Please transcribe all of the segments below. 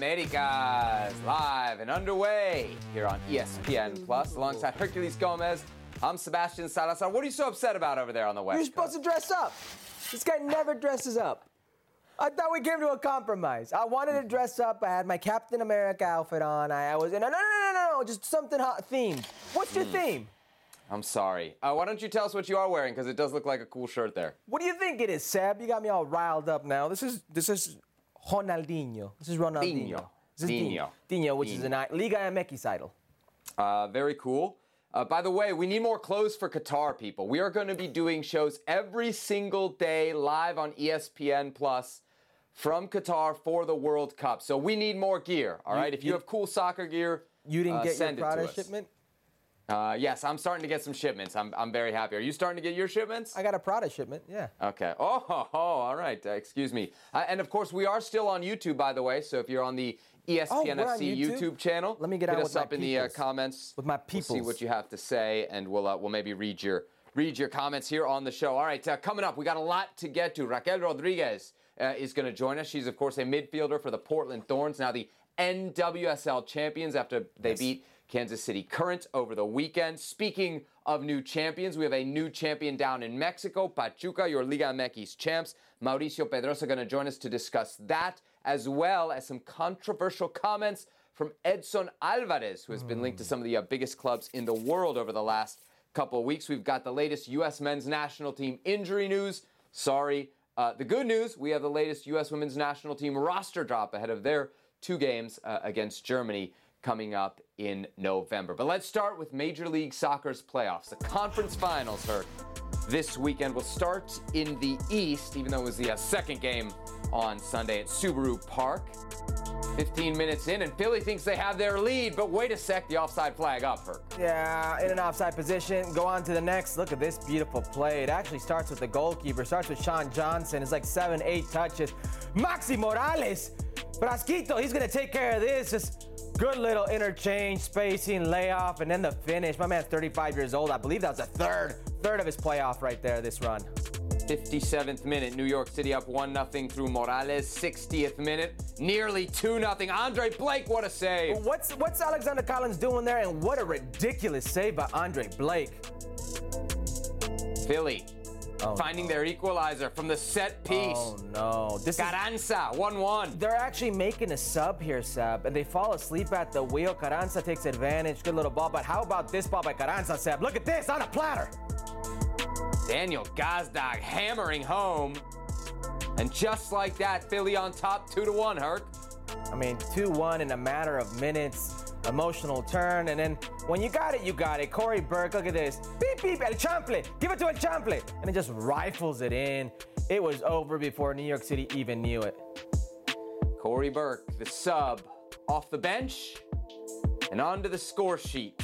Americas, live and underway here on ESPN Plus, alongside Herculez Gomez. I'm Sebastian Salazar. What are you so upset about over there on the West You're supposed to dress up. This guy never dresses up. I thought we came to a compromise. I wanted to dress up. I had my Captain America outfit on. I, I was in. No, no, no, no, no, just something hot themed. What's your theme? I'm sorry. Uh, why don't you tell us what you are wearing? Because it does look like a cool shirt there. What do you think it is, Seb? You got me all riled up now. This is this is Ronaldinho. This is Ronaldinho. Dino. This is Dino. Dino, which is Dino. an Liga MX idol. Uh, very cool. Uh, by the way, we need more clothes for Qatar, people. We are going to be doing shows every single day live on ESPN Plus from Qatar for the World Cup. So we need more gear. All right. if you, you- have cool soccer gear, You didn't uh, get your send it to Prada us. Uh, yes, I'm starting to get some shipments. I'm, I'm very happy. Are you starting to get your shipments? I got a Prada shipment. Yeah. Okay. Oh, ho, ho, all right. Uh, excuse me. Uh, and of course, we are still on YouTube, by the way. So if you're on the E ESPN Oh, FC YouTube? YouTube? channel, Let me get hit on us with my up in the uh, comments. With my We'll see what you have to say, and we'll uh, we'll maybe read your read your comments here on the show. All right. Uh, coming up, we got a lot to get to. Raquel Rodriguez uh, is going to join us. She's of course a midfielder for the Portland Thorns, now the NWSL champions after they beat Kansas City Current over the weekend. Speaking of new champions, we have a new champion down in Mexico, Pachuca, your Liga MX champs. Mauricio Pedroza going to join us to discuss that, as well as some controversial comments from Edson Alvarez, who has been linked to some of the uh, biggest clubs in the world over the last couple of weeks. We've got the latest U.S. men's national team injury news. Sorry. Uh, the good news, we have the latest U.S. women's national team roster drop ahead of their two games uh, against Germany coming up in November. But let's start with Major League Soccer's playoffs. The conference finals are this weekend. will start in the East, even though it was the uh, second game on Sunday at Subaru Park. 15 minutes in, and Philly thinks they have their lead, but wait a sec, the offside flag up, Herc. Yeah, in an offside position. Go on to the next. Look at this beautiful play. It actually starts with the goalkeeper. Starts with Sean Johnson. It's like seven, eight touches. Maxi Moralez, Brasquito. He's gonna take care of this. Just good little interchange, spacing, layoff, and then the finish. My man's 35 years old. I believe that was a third, third of his playoff right there. This run. 57th minute, New York City up 1 0 through Moralez. 60th minute, nearly 2 0. Andre Blake, what a save. What's what's Alexander Callens doing there? And what a ridiculous save by Andre Blake. Philly Oh, finding their equalizer from the set piece. Oh no, this is Carranza, 1 1. They're actually making a sub here, Seb, and they fall asleep at the wheel. Carranza takes advantage. Good little ball, but how about this ball by Carranza, Seb? Look at this on a platter. Daniel Gazdag hammering home. And just like that, Philly on top 2 to 1, Herc. I mean, 2 1 in a matter of minutes. Emotional turn, and then when you got it, you got it. Cory Burke, look at this. Beep, beep, El Chample. Give it to El Chample. And it just rifles it in. It was over before New York City even knew it. Cory Burke, the sub, off the bench and onto the score sheet.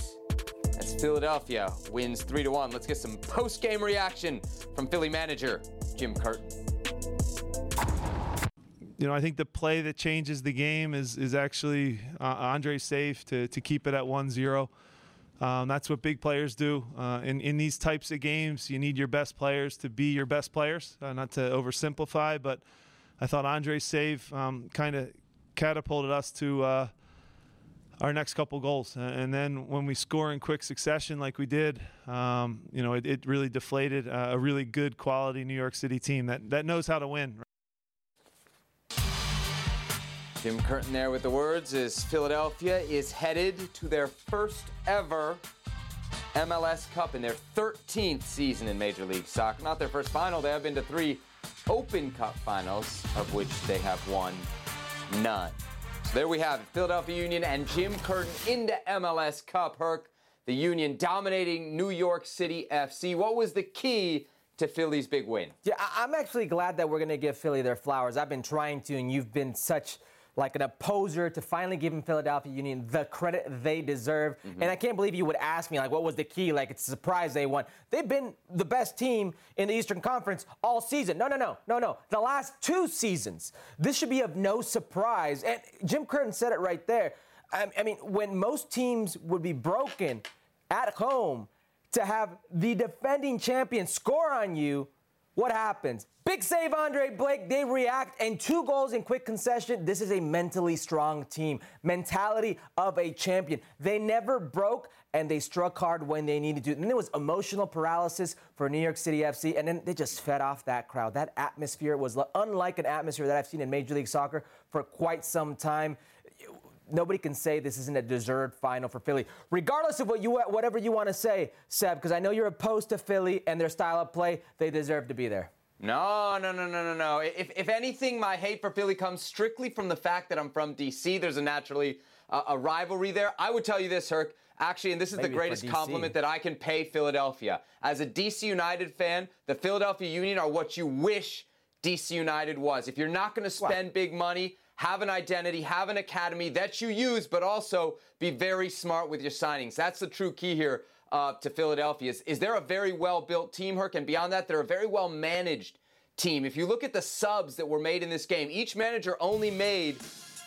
As Philadelphia wins 3 to 1. Let's get some post game reaction from Philly manager Jim Curtin. You know, I think the play that changes the game is is actually uh, Andre safe to, to keep it at 1-0. Um, that's what big players do. Uh, in, in these types of games, you need your best players to be your best players, uh, not to oversimplify, but I thought Andre's save um, kind of catapulted us to uh, our next couple goals. And then when we score in quick succession like we did, um, you know, it, it really deflated uh, a really good quality New York City team that, that knows how to win. Jim Curtin there with the words is Philadelphia is headed to their first ever MLS Cup in their 13th season in Major League Soccer. Not their first final, they have been to three Open Cup finals, of which they have won none. So there we have it Philadelphia Union and Jim Curtin into MLS Cup. Herc, the Union dominating New York City FC. What was the key to Philly's big win? Yeah, I- I'm actually glad that we're going to give Philly their flowers. I've been trying to, and you've been such like an opposer to finally giving Philadelphia Union the credit they deserve. Mm-hmm. And I can't believe you would ask me like, what was the key? Like, it's a surprise they won. They've been the best team in the Eastern Conference all season. No, no, no, no, no. The last two seasons. This should be of no surprise. And Jim Curtin said it right there. I, I mean, when most teams would be broken at home, to have the defending champion score on you What happens? Big save, Andre Blake. They react, and two goals in quick concession. This is a mentally strong team. Mentality of a champion. They never broke, and they struck hard when they needed to. And there was emotional paralysis for New York City FC, and then they just fed off that crowd. That atmosphere was unlike an atmosphere that I've seen in Major League Soccer for quite some time nobody can say this isn't a deserved final for Philly. Regardless of what you whatever you want to say, Seb, because I know you're opposed to Philly and their style of play, they deserve to be there. No, no, no, no, no, no. If, if anything, my hate for Philly comes strictly from the fact that I'm from DC. There's a naturally uh, a rivalry there. I would tell you this, Herc. Actually, and this is Maybe the greatest compliment that I can pay Philadelphia. As a DC United fan, the Philadelphia Union are what you wish DC United was. If you're not going to spend big money, have an identity, have an academy that you use, but also be very smart with your signings. That's the true key here uh, to Philadelphia. Is, is they're a very well built team, Herc, and beyond that, they're a very well managed team. If you look at the subs that were made in this game, each manager only made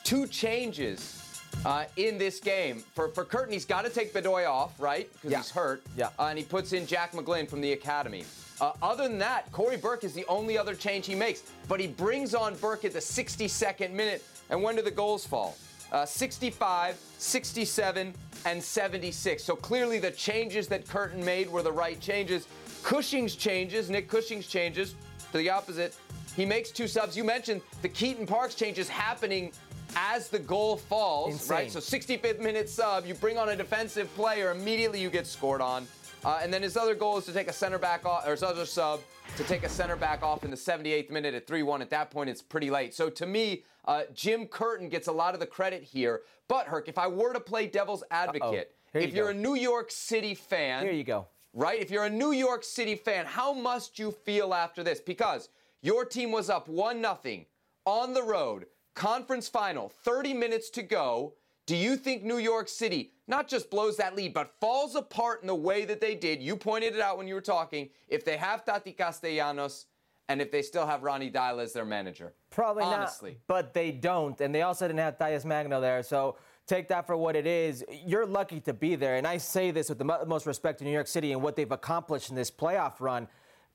two changes uh, in this game. For, for Curtin, he's got to take Bedoya off, right? Because yeah. he's hurt. Yeah. Uh, and he puts in Jack McGlynn from the academy. Uh, other than that, Cory Burke is the only other change he makes. But he brings on Burke at the 62nd minute. And when do the goals fall? Uh, 65, 67, and 76. So clearly the changes that Curtin made were the right changes. Cushing's changes, Nick Cushing's changes, to the opposite. He makes two subs. You mentioned the Keaton Parks changes happening as the goal falls, Insane. right? So 65th minute sub, you bring on a defensive player, immediately you get scored on. Uh, and then his other goal is to take a center back off, or his other sub to take a center back off in the 78th minute at 3 1. At that point, it's pretty late. So to me, uh, Jim Curtin gets a lot of the credit here. But, Herc, if I were to play devil's advocate, you if go. you're a New York City fan. Here you go. Right? If you're a New York City fan, how must you feel after this? Because your team was up 1 0 on the road, conference final, 30 minutes to go. Do you think New York City not just blows that lead, but falls apart in the way that they did? You pointed it out when you were talking. If they have Tati Castellanos and if they still have Ronny Deila as their manager. Probably Honestly. not. But they don't. And they also didn't have Talles Magno there. So take that for what it is. You're lucky to be there. And I say this with the most respect to New York City and what they've accomplished in this playoff run.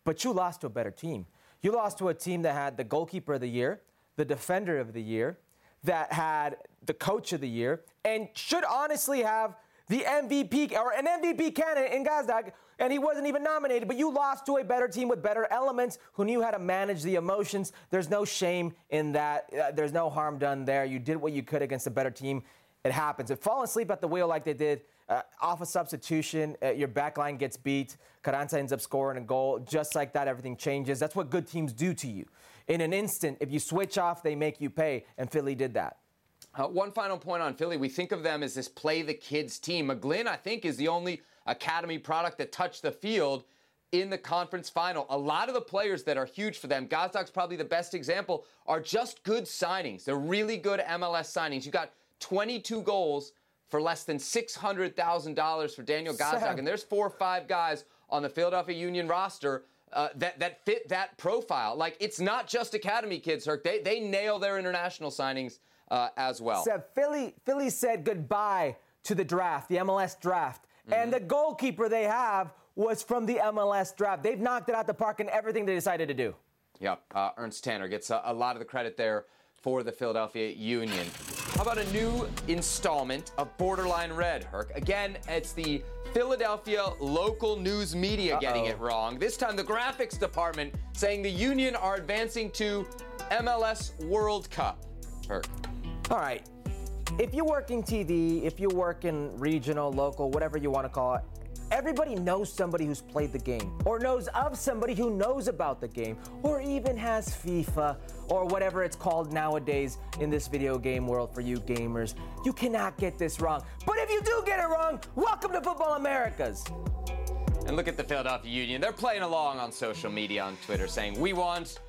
But you lost to a better team. You lost to a team that had the goalkeeper of the year, the defender of the year, that had the coach of the year and should honestly have the MVP or an MVP candidate in Gazdag, and he wasn't even nominated. But you lost to a better team with better elements who knew how to manage the emotions. There's no shame in that. Uh, there's no harm done there. You did what you could against a better team. It happens. If falling asleep at the wheel like they did uh, off a substitution, uh, your back line gets beat. Carranza ends up scoring a goal. Just like that, everything changes. That's what good teams do to you. In an instant, if you switch off, they make you pay, and Philly did that. Uh, one final point on Philly. We think of them as this play the kids team. McGlynn, I think, is the only academy product that touched the field in the conference final. A lot of the players that are huge for them, Gazdag's probably the best example, are just good signings. They're really good MLS signings. You got 22 goals for less than $600,000 for Daniel Gazdag. And there's four or five guys on the Philadelphia Union roster uh, that that fit that profile. Like it's not just academy kids, Herc. They they nail their international signings uh, as well. So Philly Philly said goodbye to the draft, the MLS draft, mm-hmm. and the goalkeeper they have was from the MLS draft. They've knocked it out the park in everything they decided to do. Yep, uh, Ernst Tanner gets a, a lot of the credit there for the Philadelphia Union. How about a new installment of Borderline Red, Herc? Again, it's the Philadelphia local news media Uh-oh. getting it wrong. This time, the graphics department saying the Union are advancing to MLS World Cup. Herc. All right. If you work in TV, if you work in regional, local, whatever you want to call it, Everybody knows somebody who's played the game, or knows of somebody who knows about the game, or even has FIFA, or whatever it's called nowadays in this video game world for you gamers. You cannot get this wrong. But if you do get it wrong, welcome to Futbol Americas. And look at the Philadelphia Union. They're playing along on social media on Twitter saying, We want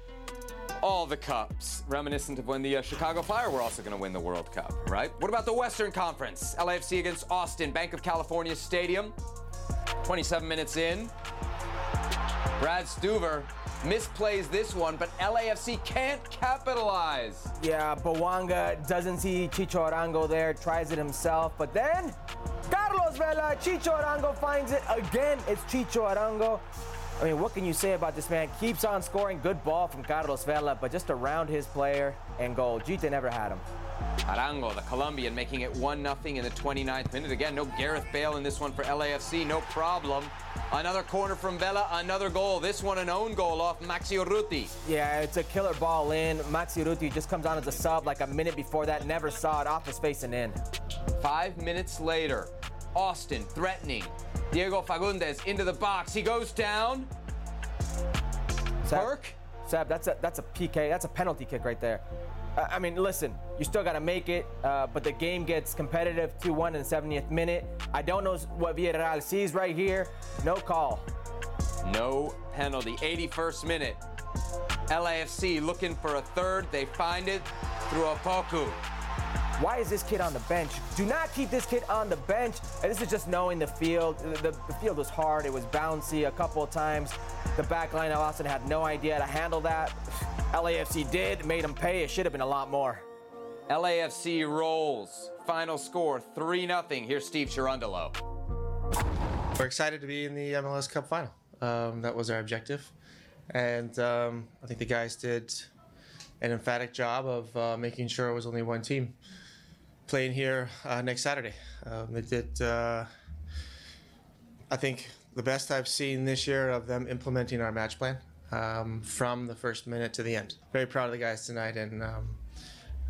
all the cups, reminiscent of when the uh, Chicago Fire were also going to win the World Cup, right? What about the Western Conference? LAFC against Austin, Bank of California Stadium. 27 minutes in. Brad Stuver misplays this one, but LAFC can't capitalize. Yeah, Bouanga doesn't see Chicho Arango there, tries it himself, but then Carlos Vela, Chicho Arango finds it again. It's Chicho Arango. I mean, what can you say about this man? Keeps on scoring. Good ball from Carlos Vela, but just around his player and goal. Gita never had him. Arango, the Colombian, making it 1 0 in the 29th minute. Again, no Gareth Bale in this one for LAFC, no problem. Another corner from Vela, another goal. This one an own goal off Maxi Urruti. Yeah, it's a killer ball in. Maxi Urruti just comes on as a sub like a minute before that. Never saw it off his face and in. Five minutes later, Austin threatening. Diego Fagundes into the box. He goes down. Seb, Herc? Seb, that's a that's a PK. That's a penalty kick right there. I mean, listen, you still got to make it, uh, but the game gets competitive 2-1 in the 70th minute. I don't know what Villarreal sees right here. No call. No penalty. 81st minute. LAFC looking for a third. They find it through Opoku. Why is this kid on the bench? Do not keep this kid on the bench. And this is just knowing the field. The, the, the field was hard. It was bouncy a couple of times. The back line of Austin had no idea how to handle that. LAFC did, made them pay. It should have been a lot more. LAFC rolls. Final score 3 0. Here's Steve Cherundolo. We're excited to be in the MLS Cup final. Um, that was our objective. And um, I think the guys did an emphatic job of uh, making sure it was only one team playing here uh, next Saturday. Um, did, uh, I think, the best I've seen this year of them implementing our match plan um, from the first minute to the end. Very proud of the guys tonight. And um,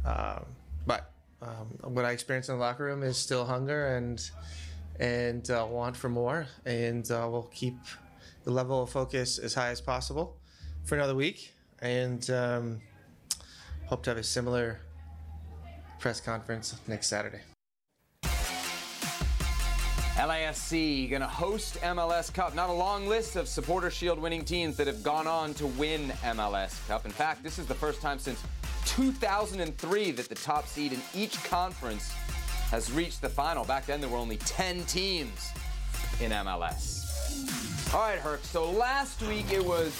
um, but um, what I experienced in the locker room is still hunger and and uh, want for more. And uh, we'll keep the level of focus as high as possible for another week. And um, hope to have a similar press conference next Saturday. LAFC going to host MLS Cup. Not a long list of Supporter Shield winning teams that have gone on to win MLS Cup. In fact, this is the first time since 2003 that the top seed in each conference has reached the final. Back then, there were only 10 teams in MLS. All right, Herc. So last week it was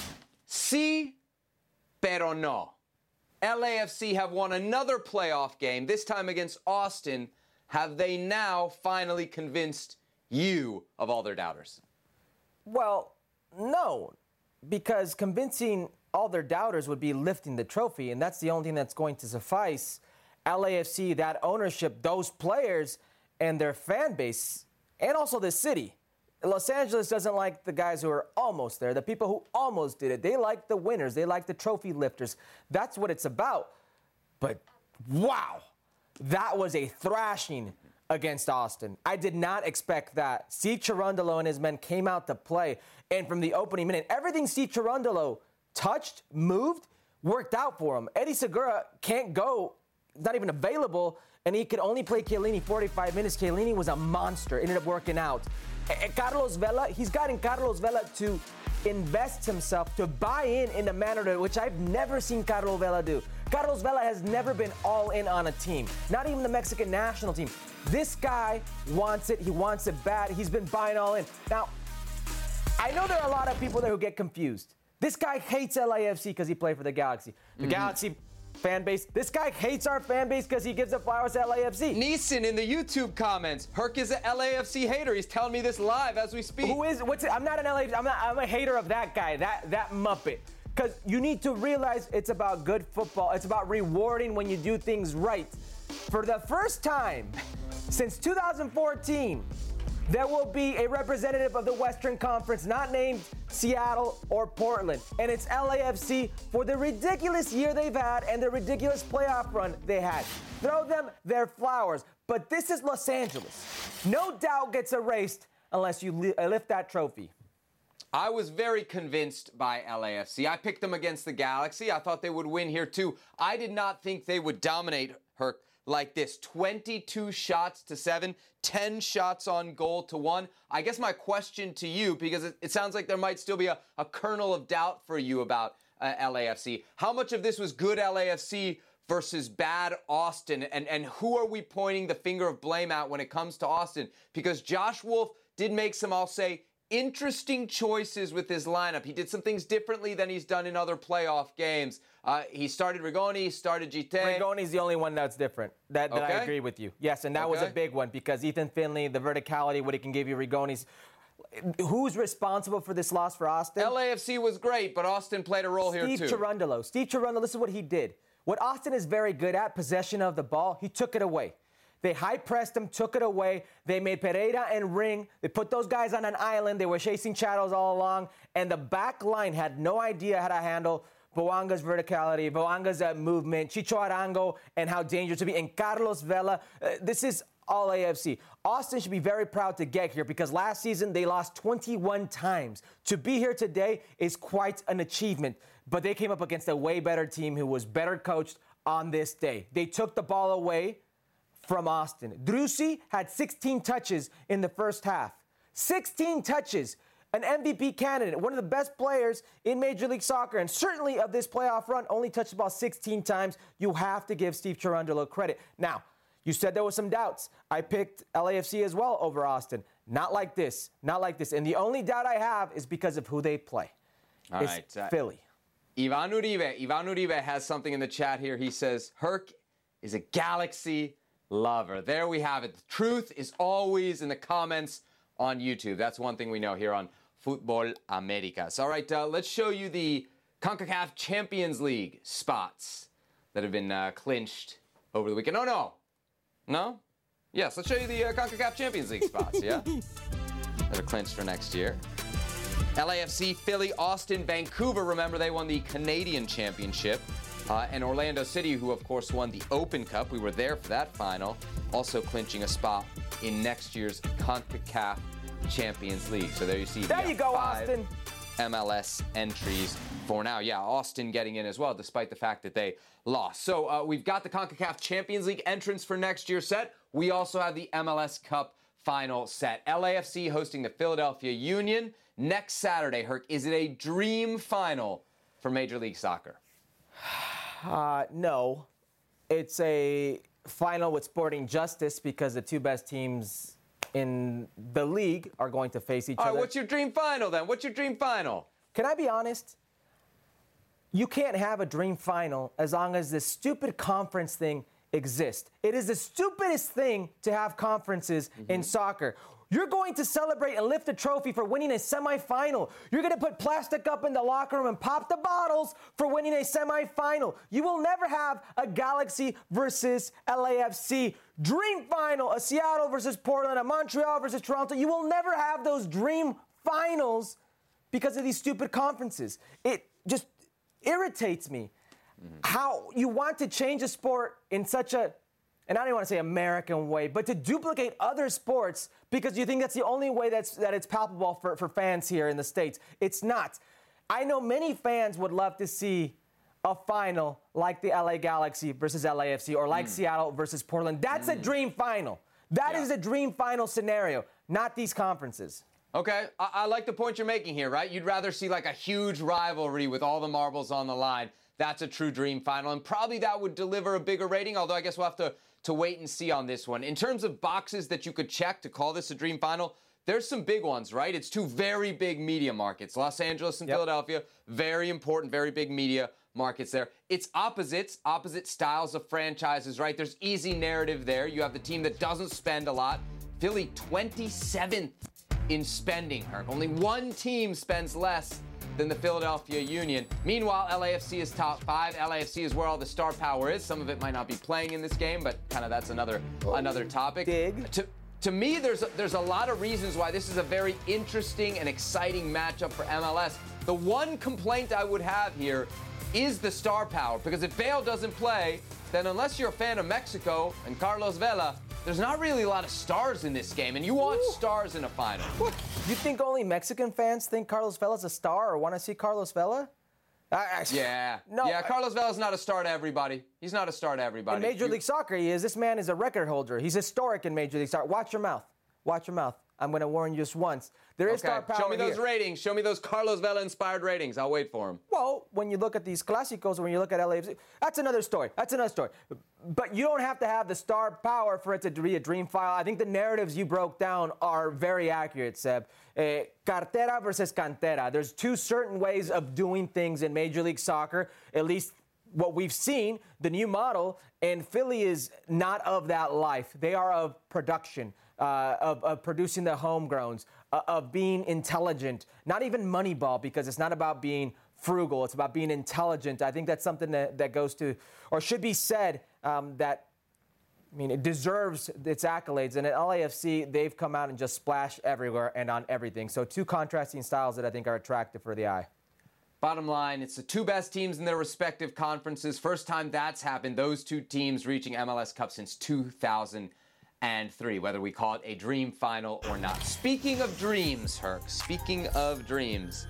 sí, pero no. LAFC have won another playoff game, this time against Austin. Have they now finally convinced you of all their doubters? Well, no, because convincing all their doubters would be lifting the trophy, and that's the only thing that's going to suffice. LAFC, that ownership, those players, and their fan base, and also the city. Los Angeles doesn't like the guys who are almost there, the people who almost did it. They like the winners, they like the trophy lifters. That's what it's about. But wow, that was a thrashing against Austin. I did not expect that. Steve Cherundolo and his men came out to play, and from the opening minute, everything Steve Cherundolo touched, moved, worked out for him. Eddie Segura can't go, not even available, and he could only play Chiellini 45 minutes. Chiellini was a monster, ended up working out. And Carlos Vela, he's gotten Carlos Vela to invest himself, to buy in in a manner to, which I've never seen Carlos Vela do. Carlos Vela has never been all in on a team, not even the Mexican national team. This guy wants it. He wants it bad. He's been buying all in. Now, I know there are a lot of people there who get confused. This guy hates LAFC because he played for the Galaxy. The mm-hmm. Galaxy fan base. This guy hates our fan base because he gives the flowers to LAFC. Neeson in the YouTube comments. Herc is an LAFC hater. He's telling me this live as we speak. Who is? What's it? I'm not an LAFC. I'm not. I'm a hater of that guy. That that muppet. Because you need to realize it's about good football. It's about rewarding when you do things right. For the first time since 2014, there will be a representative of the Western Conference not named Seattle or Portland. And it's LAFC for the ridiculous year they've had and the ridiculous playoff run they had. Throw them their flowers. But this is Los Angeles. No doubt gets erased unless you uh, lift that trophy. I was very convinced by LAFC. I picked them against the Galaxy. I thought they would win here too. I did not think they would dominate Herc like this 22 shots to seven, 10 shots on goal to one. I guess my question to you, because it, it sounds like there might still be a, a kernel of doubt for you about uh, LAFC, how much of this was good LAFC versus bad Austin? And, and who are we pointing the finger of blame at when it comes to Austin? Because Josh Wolff did make some, I'll say, interesting choices with his lineup. He did some things differently than he's done in other playoff games. Uh, he started Rigoni, he started Gite. Rigoni's the only one that's different. That, that okay. I agree with you. Yes, and that okay. was a big one because Ethan Finlay, the verticality, what he can give you, Rigoni's. Who's responsible for this loss for Austin? LAFC was great, but Austin played a role Steve here too. Steve Cherundolo. Steve Cherundolo, this is what he did. What Austin is very good at, possession of the ball, he took it away. They high pressed him, took it away. They made Pereira and Ring. They put those guys on an island. They were chasing shadows all along, and the back line had no idea how to handle Bouanga's verticality, Bouanga's uh, movement, Chicho Arango, and how dangerous to be. And Carlos Vela. Uh, this is all AFC. Austin should be very proud to get here because last season they lost 21 times. To be here today is quite an achievement, but they came up against a way better team who was better coached on this day. They took the ball away from Austin. Driussi had 16 touches in the first half. 16 touches. An MVP candidate, one of the best players in Major League Soccer, and certainly of this playoff run, only touched the ball 16 times. You have to give Steve Cherundolo credit. Now, you said there was some doubts. I picked LAFC as well over Austin. Not like this. Not like this. And the only doubt I have is because of who they play. All it's right, uh, Philly. Ivan Uribe. Ivan Uribe has something in the chat here. He says, Herc is a galaxy lover. There we have it. The truth is always in the comments on YouTube. That's one thing we know here on Futbol Americas. All right, uh, let's show you the CONCACAF Champions League spots that have been uh, clinched over the weekend. Oh, no. No? Yes, let's show you the uh, CONCACAF Champions League spots, yeah? that are clinched for next year. LAFC, Philly, Austin, Vancouver. Remember, they won the Canadian Championship. Uh, and Orlando City, who of course won the Open Cup. We were there for that final, also clinching a spot in next year's CONCACAF Champions League. So there you see There you go, five Austin. MLS entries for now. Yeah, Austin getting in as well, despite the fact that they lost. So uh, we've got the CONCACAF Champions League entrance for next year set. We also have the MLS Cup final set. LAFC hosting the Philadelphia Union next Saturday. Herc, is it a dream final for Major League Soccer? Uh, no, it's a final with Sporting Justice because the two best teams in the league are going to face each All right, other. what's your dream final then? What's your dream final? Can I be honest? You can't have a dream final as long as this stupid conference thing exists. It is the stupidest thing to have conferences in soccer. You're going to celebrate and lift a trophy for winning a semifinal. You're going to put plastic up in the locker room and pop the bottles for winning a semifinal. You will never have a Galaxy versus LAFC dream final, a Seattle versus Portland, a Montreal versus Toronto. You will never have those dream finals because of these stupid conferences. It just irritates me mm-hmm. how you want to change a sport in such a and I don't want to say American way, but to duplicate other sports because you think that's the only way that's that it's palpable for, for fans here in the States. It's not. I know many fans would love to see a final like the LA Galaxy versus LAFC or like mm. Seattle versus Portland. That's a mm. dream final. That is Yeah. a dream final scenario, not these conferences. Okay, I, I like the point you're making here, right? You'd rather see like a huge rivalry with all the marbles on the line. That's a true dream final, and probably that would deliver a bigger rating. Although I guess we'll have to to wait and see on this one. In terms of boxes that you could check to call this a dream final, there's some big ones, right? It's two very big media markets, Los Angeles and Yep. Philadelphia. Very important, very big media markets there. It's opposites, opposite styles of franchises, right? There's easy narrative there. You have the team that doesn't spend a lot. Philly 27th in spending, Herc. Only one team spends less than the Philadelphia Union. Meanwhile, LAFC is top five. LAFC is where all the star power is. Some of it might not be playing in this game, but kind of that's another oh, another topic. dig. To, to me, there's a, there's a lot of reasons why this is a very interesting and exciting matchup for MLS. The one complaint I would have here is the star power, because if Bale doesn't play, then unless you're a fan of Mexico and Carlos Vela, there's not really a lot of stars in this game, and you want Ooh. stars in a final. You think only Mexican fans think Carlos Vela's a star or want to see Carlos Vela? I, I, Yeah. No. Yeah, Carlos Vela's not a star to everybody. He's not a star to everybody. in Major You- League Soccer, he is. This man is a record holder. He's historic in Major League Soccer. Watch your mouth. Watch your mouth. I'm going to warn you just once. There is Okay, star power show me those here. ratings. Show me those Carlos Vela inspired ratings. I'll wait for them. Well, when you look at these Clásicos, when you look at LAFC, that's another story. That's another story. But you don't have to have the star power for it to be a dream file. I think the narratives you broke down are very accurate, Seb. Uh, cartera versus cantera. There's two certain ways of doing things in Major League Soccer, at least what we've seen, the new model, and Philly is not of that life. They are of production, uh, of, of, producing the homegrowns, uh, of being intelligent, not even Moneyball, because it's not about being frugal, it's about being intelligent. I think that's something that, that goes to, or should be said, um, that I mean, it deserves its accolades. And at LAFC, they've come out and just splashed everywhere and on everything. So, two contrasting styles that I think are attractive for the eye. Bottom line, it's the two best teams in their respective conferences. First time that's happened, those two teams reaching MLS Cup since 2003, whether we call it a dream final or not. Speaking of dreams, Herc, speaking of dreams,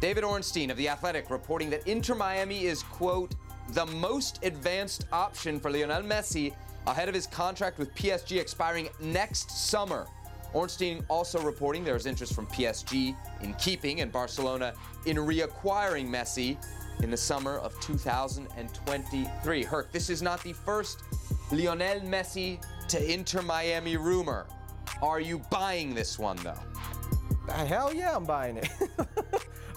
David Ornstein of The Athletic reporting that Inter Miami is, quote, the most advanced option for Lionel Messi ahead of his contract with PSG expiring next summer. Ornstein also reporting there is interest from PSG in keeping and Barcelona in reacquiring Messi in the summer of 2023. Herc, this is not the first Lionel Messi to Inter Miami rumor. Are you buying this one though? Hell yeah, I'm buying it.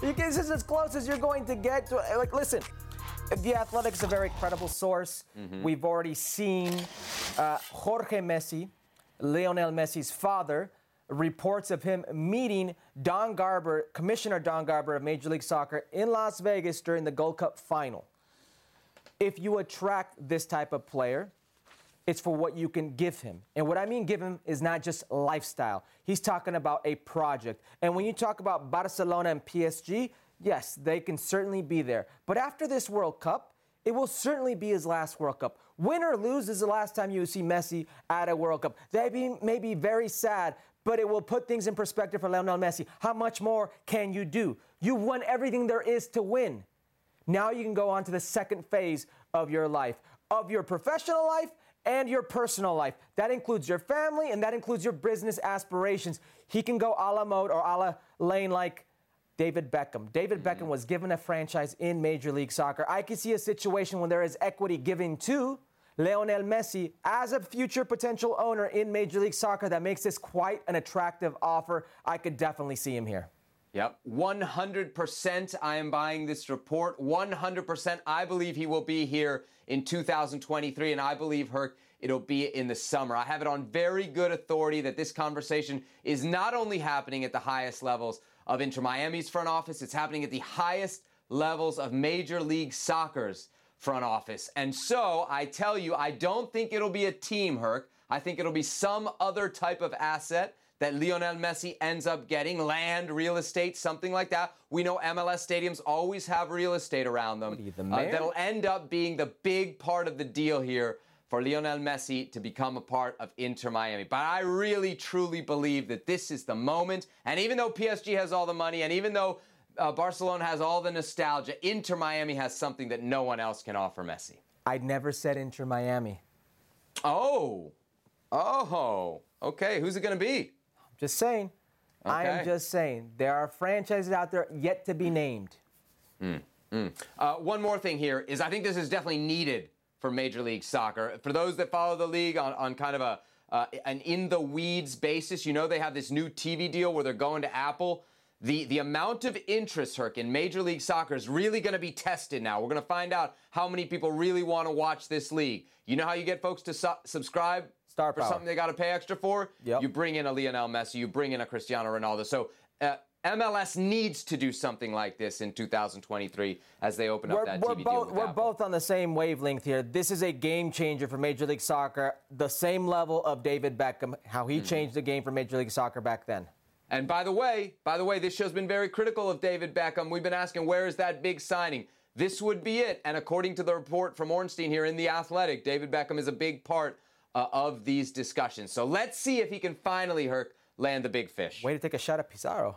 this is as close as you're going to get to. Like, listen, the Athletics a very credible source. Mm-hmm. We've already seen uh, Jorge Messi, Lionel Messi's father, reports of him meeting Don Garber, Commissioner Don Garber of Major League Soccer in Las Vegas during the Gold Cup final. If you attract this type of player, it's for what you can give him. And what I mean give him is not just lifestyle. He's talking about a project. And when you talk about Barcelona and PSG, yes, they can certainly be there. But after this World Cup, it will certainly be his last World Cup. Win or lose is the last time you see Messi at a World Cup. That may be very sad, but it will put things in perspective for Lionel Messi. How much more can you do? You've won everything there is to win. Now you can go on to the second phase of your life, of your professional life and your personal life. That includes your family and that includes your business aspirations. He can go a la mode or a la lane like David Beckham. David mm-hmm. Beckham was given a franchise in Major League Soccer. I can see a situation when there is equity given to Lionel Messi as a future potential owner in Major League Soccer that makes this quite an attractive offer. I could definitely see him here. Yep, 100% I am buying this report. 100% I believe he will be here in 2023, and I believe, Herc, it'll be in the summer. I have it on very good authority that this conversation is not only happening at the highest levels of Inter Miami's front office, it's happening at the highest levels of Major League Soccer's front office. And so I tell you, I don't think it'll be a team, Herc. I think it'll be some other type of asset that Lionel Messi ends up getting land, real estate, something like that. We know MLS stadiums always have real estate around them. You, the uh, that'll end up being the big part of the deal here for Lionel Messi to become a part of Inter Miami. But I really, truly believe that this is the moment. And even though PSG has all the money, and even though uh, Barcelona has all the nostalgia, Inter Miami has something that no one else can offer Messi. I'd never said Inter Miami. Oh. Oh. Okay. Who's it going to be? I'm just saying. Okay. I am just saying. There are franchises out there yet to be named. Mm, mm. Uh, one more thing here is I think this is definitely needed for Major League Soccer. For those that follow the league on, on kind of a uh, an in the weeds basis, you know they have this new TV deal where they're going to Apple. The, the amount of interest, Herc, in Major League Soccer is really going to be tested now. We're going to find out how many people really want to watch this league. You know how you get folks to su- subscribe? Star for something they got to pay extra for. Yep. You bring in a Lionel Messi, you bring in a Cristiano Ronaldo. So uh, MLS needs to do something like this in 2023 as they open we're, up that we're TV both, deal. we're Apple. both on the same wavelength here. This is a game changer for Major League Soccer, the same level of David Beckham, how he mm-hmm. changed the game for Major League Soccer back then. And by the way, by the way, this show's been very critical of David Beckham. We've been asking where is that big signing? This would be it. And according to the report from Ornstein here in The Athletic, David Beckham is a big part uh, of these discussions. So let's see if he can finally, Herc, land the big fish. Way to take a shot at Pizarro.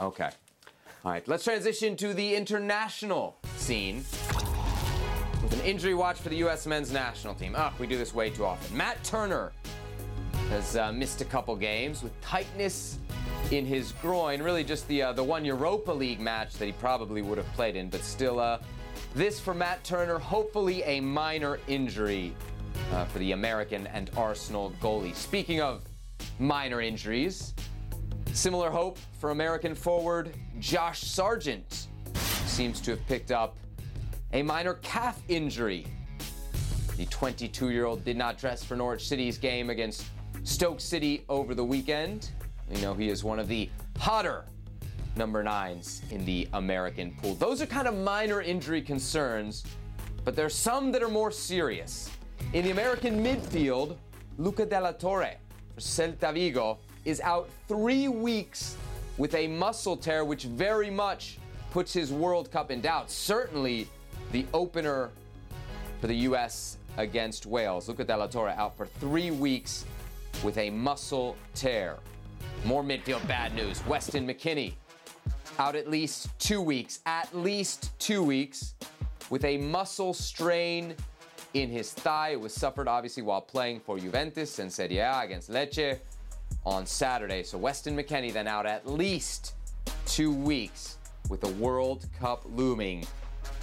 Okay. All right, let's transition to the international scene with an injury watch for the U.S. men's national team. Oh, we do this way too often. Matt Turner has uh, missed a couple games with tightness in his groin. Really, just the uh, the one Europa League match that he probably would have played in, but still, uh, this for Matt Turner. Hopefully, a minor injury uh, for the American and Arsenal goalie. Speaking of minor injuries, similar hope for American forward Josh Sargent seems to have picked up a minor calf injury. The 22 year old did not dress for Norwich City's game against Stoke City over the weekend. We know he is one of the hotter number nines in the American pool. Those are kind of minor injury concerns, but there's some that are more serious. In the American midfield, Luca de la Torre for Celta Vigo is out three weeks with a muscle tear, which very much puts his World Cup in doubt. Certainly the opener for the U.S. against Wales. Luca la Torre out for three weeks with a muscle tear. More midfield bad news. Weston McKennie out at least two weeks, at least two weeks, with a muscle strain in his thigh. It was suffered obviously while playing for Juventus and Serie A against Lecce on Saturday. So Weston McKennie then out at least two weeks with the World Cup looming.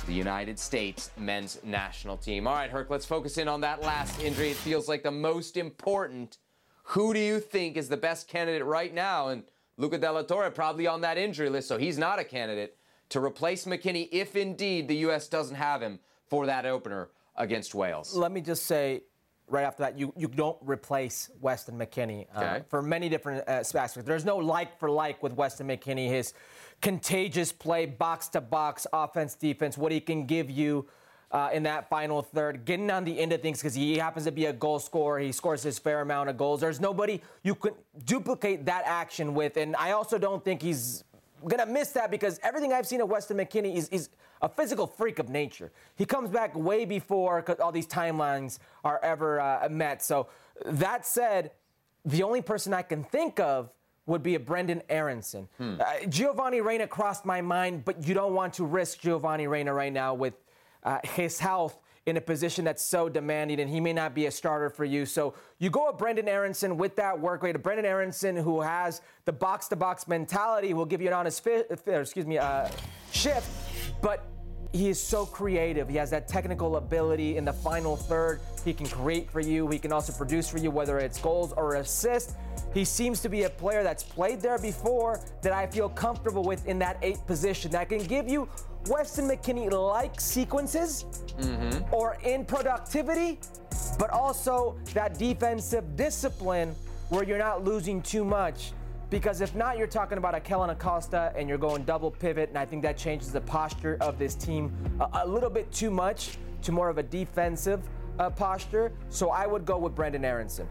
The United States men's national team. All right, Herc, let's focus in on that last injury. It feels like the most important who do you think is the best candidate right now? And Luca de la Torre probably on that injury list, so he's not a candidate to replace McKennie if indeed the U.S. doesn't have him for that opener against Wales. Let me just say right after that, you, you don't replace Weston McKennie uh, Okay. for many different uh, aspects. There's no like for like with Weston McKennie. His contagious play, box to box, offense, defense, what he can give you. Uh, in that final third, getting on the end of things because he happens to be a goal scorer. He scores his fair amount of goals. There's nobody you could duplicate that action with. And I also don't think he's gonna miss that because everything I've seen of Weston McKennie is, is a physical freak of nature. He comes back way before all these timelines are ever uh, met. So that said, the only person I can think of would be a Brenden Aaronson. Uh, Giovanni Reyna crossed my mind, but you don't want to risk Giovanni Reyna right now with uh, his health in a position that's so demanding, and he may not be a starter for you. So you go with Brenden Aaronson with that work rate. A Brenden Aaronson who has the box-to-box mentality will give you an honest fi- excuse me uh, shift, but he is so creative. He has that technical ability in the final third. He can create for you. He can also produce for you, whether it's goals or assists. He seems to be a player that's played there before that I feel comfortable with in that eight position that can give you Weston McKennie like sequences mm-hmm. or in productivity, but also that defensive discipline where you're not losing too much. Because if not, you're talking about a Kellen Acosta and you're going double pivot, and I think that changes the posture of this team a, a little bit too much to more of a defensive uh, posture. So I would go with Brenden Aaronson.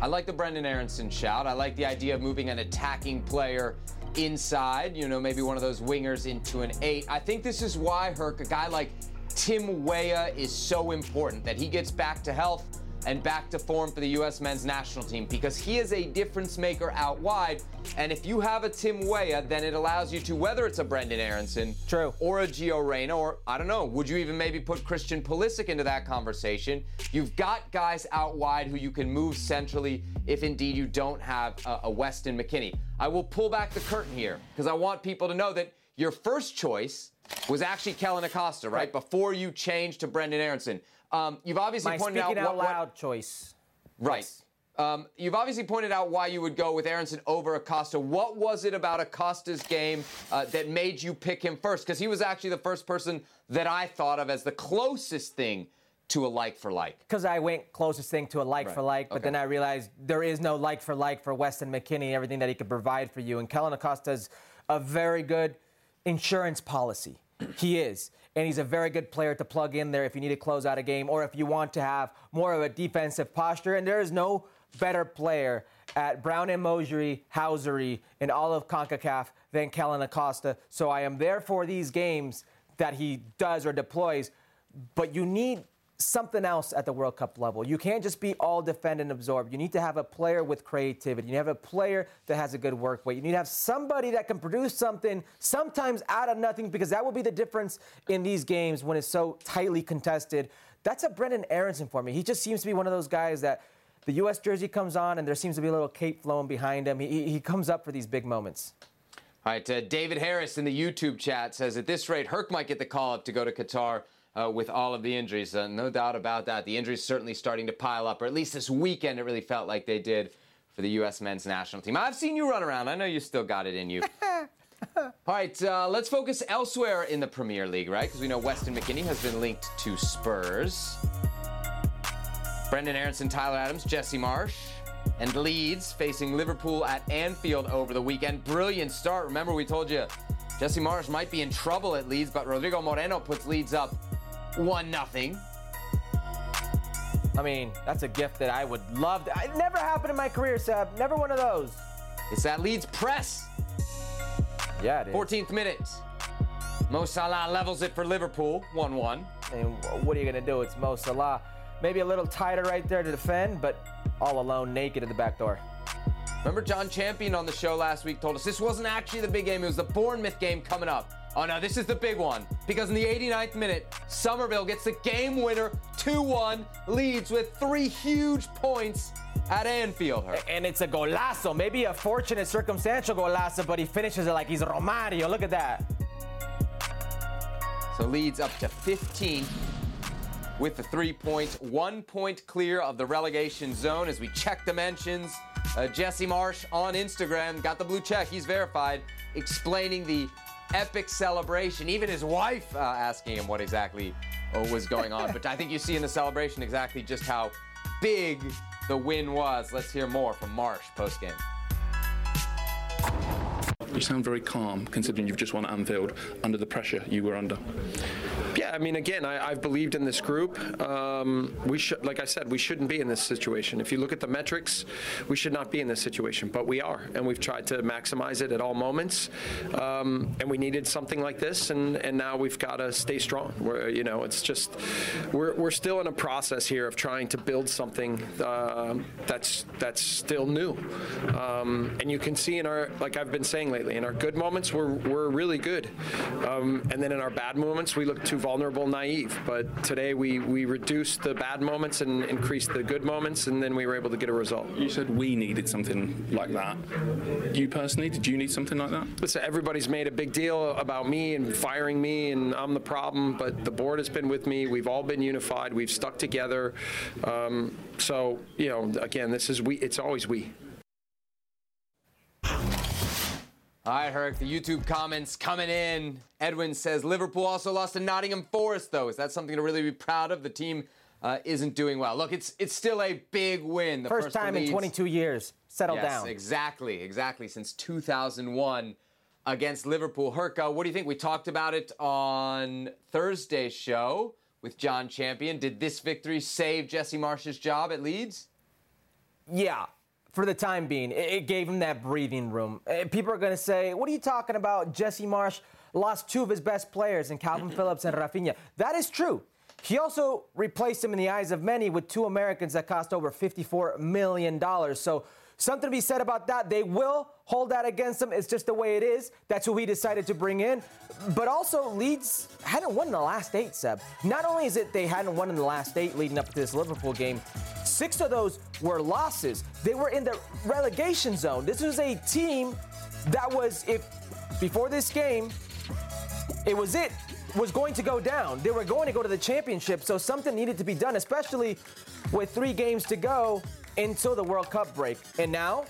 I like the Brenden Aaronson shout. I like the idea of moving an attacking player inside, you know, maybe one of those wingers into an eight. I think this is why, Herc, a guy like Tim Weah is so important that he gets back to health and back to form for the U.S. men's national team because he is a difference maker out wide. And if you have a Tim Weah, then it allows you to, whether it's a Brenden Aaronson True. or a Gio Reyna, or I don't know, would you even maybe put Christian Pulisic into that conversation? You've got guys out wide who you can move centrally if indeed you don't have a, a Weston McKennie. I will pull back the curtain here because I want people to know that your first choice was actually Kellen Acosta, right? Right. Before you changed to Brenden Aaronson. Um, you've obviously My pointed out out what- what- loud choice. Right. Yes. Um, you've obviously pointed out why you would go with Aaronson over Acosta. What was it about Acosta's game uh, that made you pick him first? Because he was actually the first person that I thought of as the closest thing to a like for like. because I went closest thing to a like for like, but Okay. then I realized there is no like for like for Weston McKennie, and everything that he could provide for you. And Kellen Acosta's a very good insurance policy. he is. And he's a very good player to plug in there if you need to close out a game or if you want to have more of a defensive posture. And there is no better player at Brown and Mosiery, Housery, and all of CONCACAF than Kellen Acosta. So I am there for these games that he does or deploys, but you need something else at the World Cup level. You can't just be all defend and absorb. You need to have a player with creativity. You need to have a player that has a good work rate. You need to have somebody that can produce something sometimes out of nothing because that will be the difference in these games when it's so tightly contested. That's a Brenden Aaronson for me. He just seems to be one of those guys that the U.S. jersey comes on and there seems to be a little cape flowing behind him. He, he comes up for these big moments. All right, uh, David Harris in the YouTube chat says at this rate, Herc might get the call up to go to Qatar uh, with all of the injuries. Uh, no doubt about that. The injuries certainly starting to pile up, or at least this weekend it really felt like they did for the U.S. men's national team. I've seen you run around. I know you still got it in you. all right, uh, let's focus elsewhere in the Premier League, right? Because we know Weston McKennie has been linked to Spurs. Brenden Aaronson, Tyler Adams, Jesse Marsch, and Leeds facing Liverpool at Anfield over the weekend. Brilliant start. Remember, we told you Jesse Marsch might be in trouble at Leeds, but Rodrigo Moreno puts Leeds up 1 nothing. I mean, that's a gift that I would love. To, it never happened in my career, Seb. Never one of those. It's that Leeds press. Yeah, it is. 14th minute. Mo Salah levels it for Liverpool, 1 1. And what are you going to do? It's Mo Salah. Maybe a little tighter right there to defend, but all alone, naked at the back door. Remember, John Champion on the show last week told us this wasn't actually the big game, it was the Bournemouth game coming up. Oh no, this is the big one. Because in the 89th minute, Summerville gets the game winner 2 1, Leeds with three huge points at Anfield. And it's a golazo. Maybe a fortunate circumstantial golazo, but he finishes it like he's Romario. Look at that. So Leeds up to 15 with the three points, one point clear of the relegation zone as we check the mentions. Uh, Jesse Marsch on Instagram got the blue check. He's verified, explaining the epic celebration. Even his wife uh, asking him what exactly uh, was going on. but I think you see in the celebration exactly just how big the win was. Let's hear more from Marsch post game. You sound very calm, considering you've just won Anfield under the pressure you were under. Yeah, I mean, again, I, have believed in this group. Um, we should, like I said, we shouldn't be in this situation. If you look at the metrics, we should not be in this situation, but we are, and we've tried to maximize it at all moments. Um, and we needed something like this, and, and now we've got to stay strong. We're, you know, it's just we're, we're still in a process here of trying to build something uh, that's that's still new. Um, and you can see in our, like I've been saying lately, in our good moments, we're we're really good, um, and then in our bad moments, we look too vulnerable, naive. But today we, we reduced the bad moments and increased the good moments, and then we were able to get a result. You said we needed something like that. You personally, did you need something like that? Listen, everybody's made a big deal about me and firing me, and I'm the problem, but the board has been with me. We've all been unified. We've stuck together. Um, so, you know, again, this is we. It's always we. All right, Herc, the YouTube comments coming in. Edwin says Liverpool also lost to Nottingham Forest, though. Is that something to really be proud of? The team uh, isn't doing well. Look, it's it's still a big win. The first, first time in 22 years. Settle yes, down. exactly, exactly. Since 2001 against Liverpool. Herc, what do you think? We talked about it on Thursday's show with John Champion. Did this victory save Jesse Marsch's job at Leeds? Yeah, for the time being. It, gave him that breathing room. Uh, people are going to say, What are you talking about? Jesse Marsch lost two of his best players in Calvin Phillips and Raphinha. That is true. He also replaced him in the eyes of many with two Americans that cost over $54 million. So, something to be said about that. They will hold that against him. It's just the way it is. That's who he decided to bring in. But also, Leeds hadn't won in the last eight, Seb. Not only is it they hadn't won in the last eight leading up to this Liverpool game, six of those were losses. They were in the relegation zone. This was a team that was, if before this game, it was it was going to go down. They were going to go to the championship, so something needed to be done, especially with three games to go until the World Cup break. And now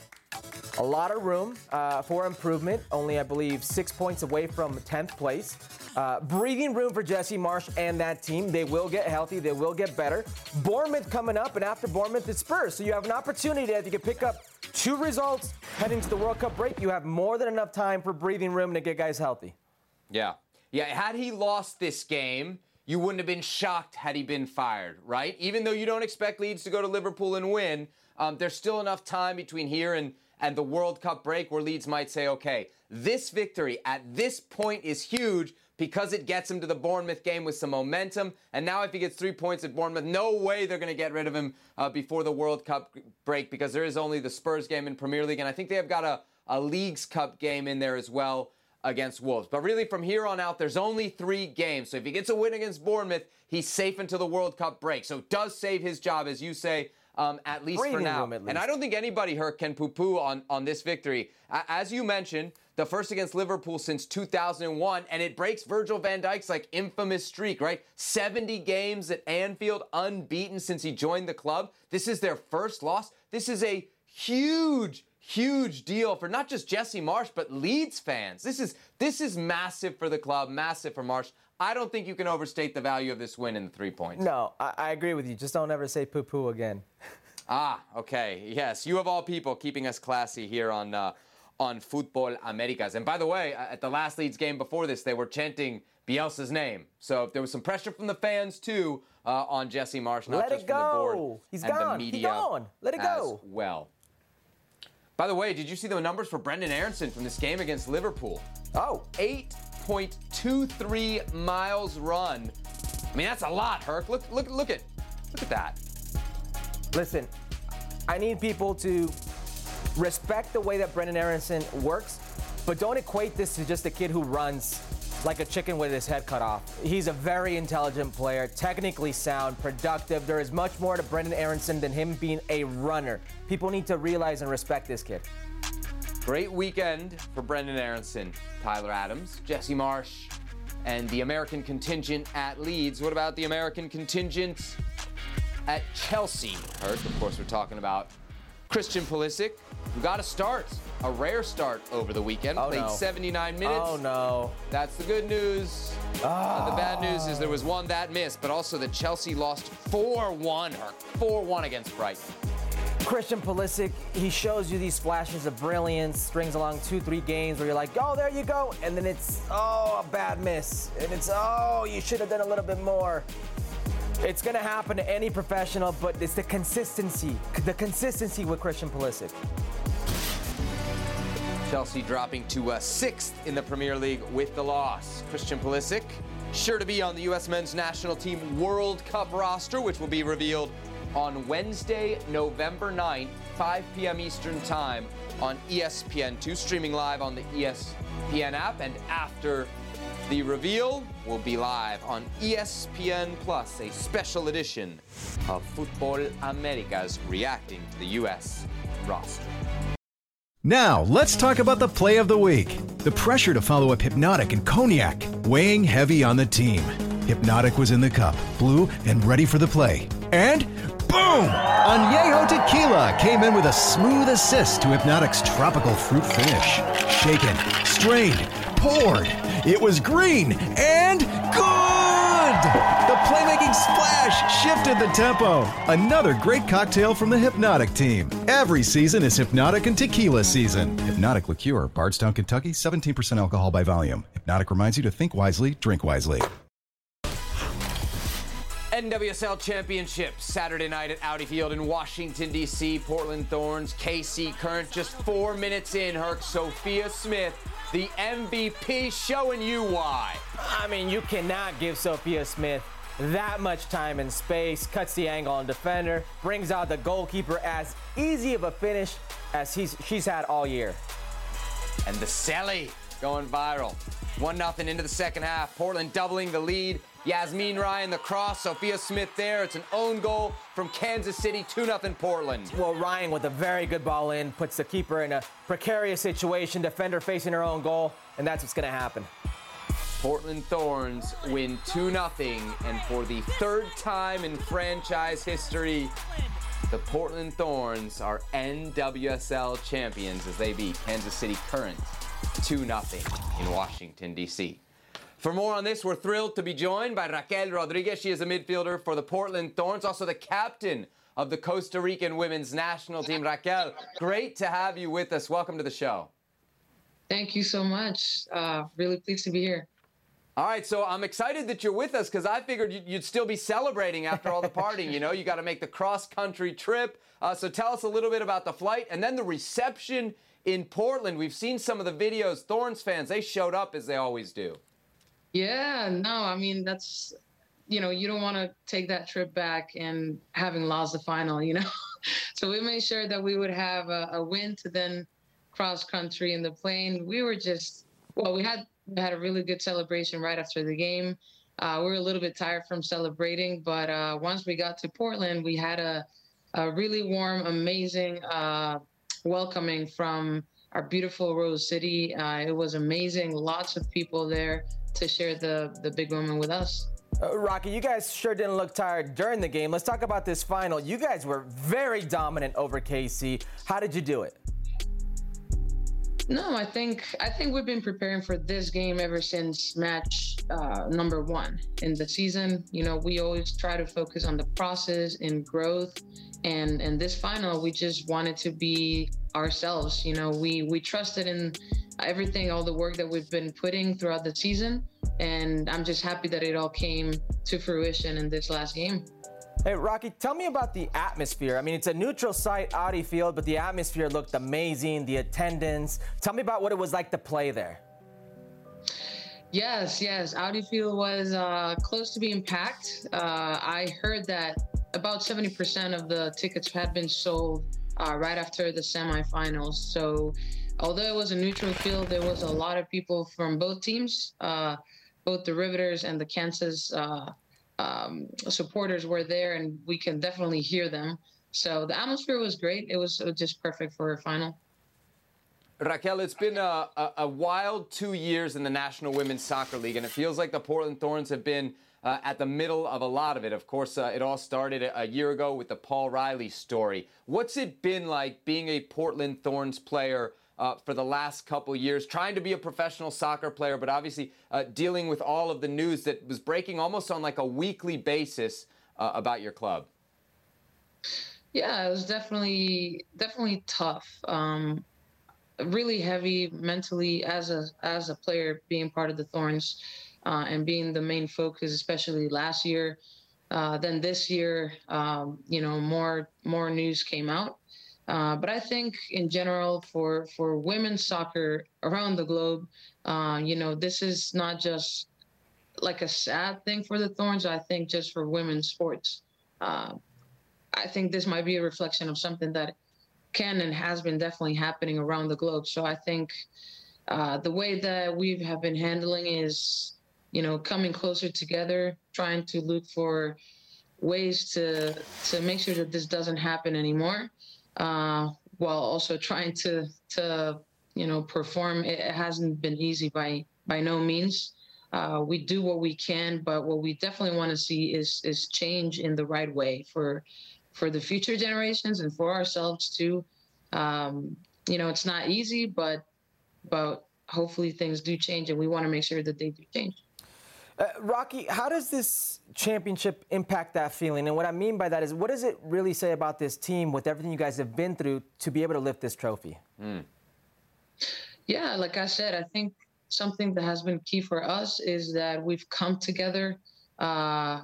a lot of room uh, for improvement. Only, I believe, six points away from 10th place. Uh, breathing room for Jesse Marsch and that team. They will get healthy. They will get better. Bournemouth coming up, and after Bournemouth, it's Spurs. So you have an opportunity if you can pick up two results heading to the World Cup break. You have more than enough time for breathing room to get guys healthy. Yeah. Yeah, had he lost this game, you wouldn't have been shocked had he been fired, right? Even though you don't expect Leeds to go to Liverpool and win, um, there's still enough time between here and and the World Cup break where Leeds might say, okay, this victory at this point is huge because it gets him to the Bournemouth game with some momentum. And now, if he gets three points at Bournemouth, no way they're going to get rid of him uh, before the World Cup break because there is only the Spurs game in Premier League. And I think they have got a, a Leagues Cup game in there as well against Wolves. But really, from here on out, there's only three games. So if he gets a win against Bournemouth, he's safe until the World Cup break. So it does save his job, as you say. Um, at least Breathing for now. at And I don't think anybody hurt can poo-poo on, on this victory. As you mentioned, the first against Liverpool since 2001, and it breaks Virgil van Dijk's like infamous streak, right? 70 games at Anfield, unbeaten since he joined the club. This is their first loss. This is a huge, huge deal for not just Jesse Marsch, but Leeds fans. This is this is massive for the club, massive for Marsch. I don't think you can overstate the value of this win in the three points. No, I, I agree with you. Just don't ever say poo poo again. Ah, okay. Yes, you of all people keeping us classy here on uh, on Futbol Americas. And by the way, at the last Leeds game before this, they were chanting Bielsa's name. So there was some pressure from the fans too uh, on Jesse Marsch, not Let just it from the board go. He's and gone. the He's media gone. Let it go. Well. By the way, did you see the numbers for Brenden Aaronson from this game against Liverpool? Oh, 8.23 miles run. I mean, that's a lot, Herc. Look, look, look at, look at that. listen, I need people to respect the way that Brenden Aaronson works, but don't equate this to just a kid who runs like a chicken with his head cut off. He's a very intelligent player, technically sound, productive. There is much more to Brenden Aaronson than him being a runner. People need to realize and respect this kid. Great weekend for Brenden Aaronson, Tyler Adams, Jesse Marsch, and the American contingent at Leeds. What about the American contingent at Chelsea? Hurt, of course, we're talking about Christian Pulisic, who got a start, a rare start over the weekend, Oh, played no. 79 minutes. Oh no. That's the good news. Uh, the bad news is there was one that missed, but also that Chelsea lost 4-1, Herc, 4-1 against Brighton. Christian Pulisic, he shows you these flashes of brilliance, strings along two, three games where you're like, oh, there you go. And then it's, oh, a bad miss. And it's, oh, you should have done a little bit more. It's going to happen to any professional, but it's the consistency, the consistency with Christian Pulisic. Chelsea dropping to uh, sixth in the Premier League with the loss. Christian Pulisic, sure to be on the U.S. men's national team World Cup roster, which will be revealed on Wednesday, November 9th, 5 p.m. Eastern Time on E ESPN2, streaming live on the ESPN app. And after the reveal, will be live on ESPN Plus, a special edition of Futbol Americas reacting to the U.S. roster. Now, let's talk about the play of the week. The pressure to follow up Hypnotic and Cognac, weighing heavy on the team. Hypnotic was in the cup, blue, and ready for the play. And boom! Añejo Tequila came in with a smooth assist to Hypnotic's tropical fruit finish. Shaken, strained, poured. It was green and good! The playmaking splash shifted the tempo. Another great cocktail from the Hypnotic team. Every season is Hypnotic and Tequila season. Hypnotic Liqueur, Bardstown, Kentucky, 17% alcohol by volume. Hypnotic reminds you to think wisely, drink wisely. NWSL Championship Saturday night at Audi Field in Washington, D.C. Portland Thorns, KC Current, just four minutes in. Herc Sophia Smith, the MVP, showing you why. I mean, you cannot give Sophia Smith that much time and space, cuts the angle on defender, brings out the goalkeeper as easy of a finish as he's, she's had all year. And the Selly going viral. 1 0 into the second half. Portland doubling the lead. Yazmeen Ryan, the cross. Sophia Smith there. It's an own goal from Kansas City. 2 0 Portland. Well, Ryan with a very good ball in puts the keeper in a precarious situation, defender facing her own goal, and that's what's going to happen. Portland Thorns win 2 0. And for the third time in franchise history, the Portland Thorns are NWSL champions as they beat Kansas City Current 2 0 in Washington, D.C. For more on this, we're thrilled to be joined by Raquel Rodriguez. She is a midfielder for the Portland Thorns, also the captain of the Costa Rican women's national team. Raquel, great to have you with us. Welcome to the show. Thank you so much. Uh, really pleased to be here. All right, so I'm excited that you're with us because I figured you'd still be celebrating after all the partying. You know, you got to make the cross country trip. Uh, so tell us a little bit about the flight and then the reception in Portland. We've seen some of the videos. Thorns fans, they showed up as they always do. Yeah, no, I mean, that's, you know, you don't want to take that trip back and having lost the final, you know? so we made sure that we would have a, a win to then cross country in the plane. We were just, well, we had we had a really good celebration right after the game. Uh, we were a little bit tired from celebrating, but uh, once we got to Portland, we had a, a really warm, amazing uh, welcoming from our beautiful Rose City. Uh, it was amazing. Lots of people there to share the, the big moment with us. Uh, Rocky, you guys sure didn't look tired during the game. Let's talk about this final. You guys were very dominant over KC. How did you do it? No, I think I think we've been preparing for this game ever since match uh, number one in the season. You know, we always try to focus on the process and growth, and and this final, we just wanted to be ourselves. You know, we we trusted in everything, all the work that we've been putting throughout the season, and I'm just happy that it all came to fruition in this last game. Hey, Rocky, tell me about the atmosphere. I mean, it's a neutral site, Audi Field, but the atmosphere looked amazing, the attendance. Tell me about what it was like to play there. Yes, yes. Audi Field was uh, close to being packed. Uh, I heard that about 70% of the tickets had been sold uh, right after the semifinals. So, although it was a neutral field, there was a lot of people from both teams, uh, both the Riveters and the Kansas uh, um, supporters were there, and we can definitely hear them. So the atmosphere was great. It was just perfect for a final. Raquel, it's been a, a, a, wild two years in the National Women's Soccer League, and it feels like the Portland Thorns have been uh, at the middle of a lot of it. Of course, uh, it all started a, a, year ago with the Paul Riley story. What's it been like being a Portland Thorns player uh, for the last couple years, trying to be a professional soccer player, but obviously uh, dealing with all of the news that was breaking almost on like a weekly basis uh, about your club. Yeah, it was definitely definitely tough. Um, really heavy mentally as a as a player, being part of the Thorns uh, and being the main focus, especially last year. Uh, then this year, um, you know, more more news came out, uh, but I think in general for for women's soccer around the globe, uh, you know, this is not just like a sad thing for the Thorns. I think just for women's sports, uh, I think this might be a reflection of something that can and has been definitely happening around the globe. So I think uh, the way that we have been handling is, you know, coming closer together, trying to look for ways to to make sure that this doesn't happen anymore uh, while also trying to to you know perform. It hasn't been easy by by no means. Uh, we do what we can, but what we definitely want to see is is change in the right way for for the future generations and for ourselves too. Um, you know, it's not easy, but but hopefully things do change, and we want to make sure that they do change. Uh, Rocky, how does this championship impact that feeling? And what I mean by that is, what does it really say about this team with everything you guys have been through to be able to lift this trophy? Mm. Yeah, like I said, I think something that has been key for us is that we've come together. Uh,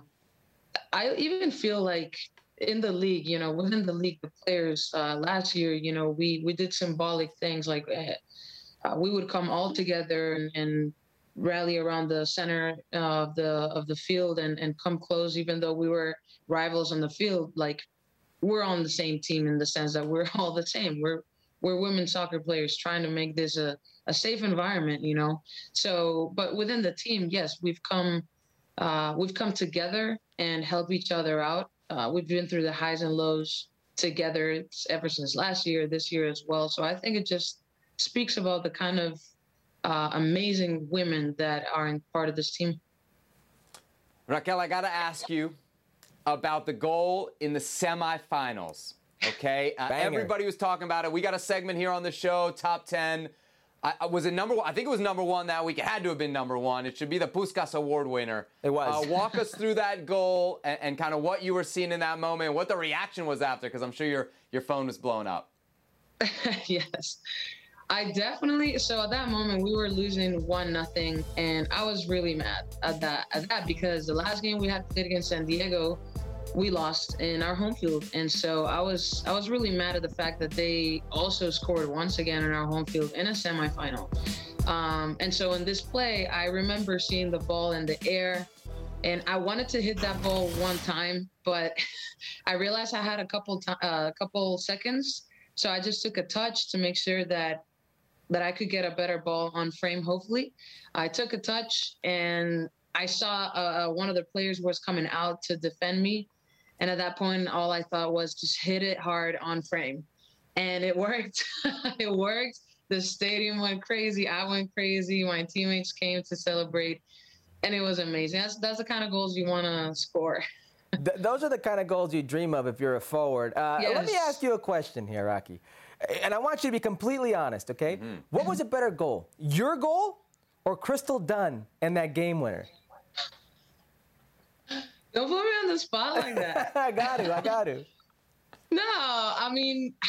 I even feel like in the league, you know, within the league, the players uh, last year, you know, we we did symbolic things like uh, we would come all together and, and rally around the center of the of the field and and come close even though we were rivals on the field like we're on the same team in the sense that we're all the same. We're we're women soccer players trying to make this a, a safe environment you know? So but within the team yes we've come uh, we've come together and help each other out. Uh, we've been through the highs and lows together ever since last year this year as well. So i think it just speaks about the kind of uh, amazing women that are in part of this team. Raquel, I got to ask you about the goal in the semifinals. Okay, uh, everybody was talking about it. We got a segment here on the show, top ten. I, was it number one? I think it was number one that week. It had to have been number one. It should be the Puskas Award winner. It was. Uh, walk us through that goal and, and kind of what you were seeing in that moment, what the reaction was after, because I'm sure your your phone was blown up. yes. I definitely so at that moment we were losing one nothing and I was really mad at that at that because the last game we had played against San Diego we lost in our home field and so I was I was really mad at the fact that they also scored once again in our home field in a semifinal. Um, and so in this play I remember seeing the ball in the air and I wanted to hit that ball one time but I realized I had a couple a uh, couple seconds so I just took a touch to make sure that that I could get a better ball on frame. Hopefully, I took a touch and I saw uh, uh, one of the players was coming out to defend me, and at that point, all I thought was just hit it hard on frame, and it worked. it worked. The stadium went crazy. I went crazy. My teammates came to celebrate, and it was amazing. That's that's the kind of goals you want to score. Th- those are the kind of goals you dream of if you're a forward. Uh, yes. Let me ask you a question here, Rocky. And I want you to be completely honest, okay? Mm-hmm. What was a better goal? Your goal or Crystal Dunn and that game winner? Don't put me on the spot like that. I got to, I got to. No, I mean,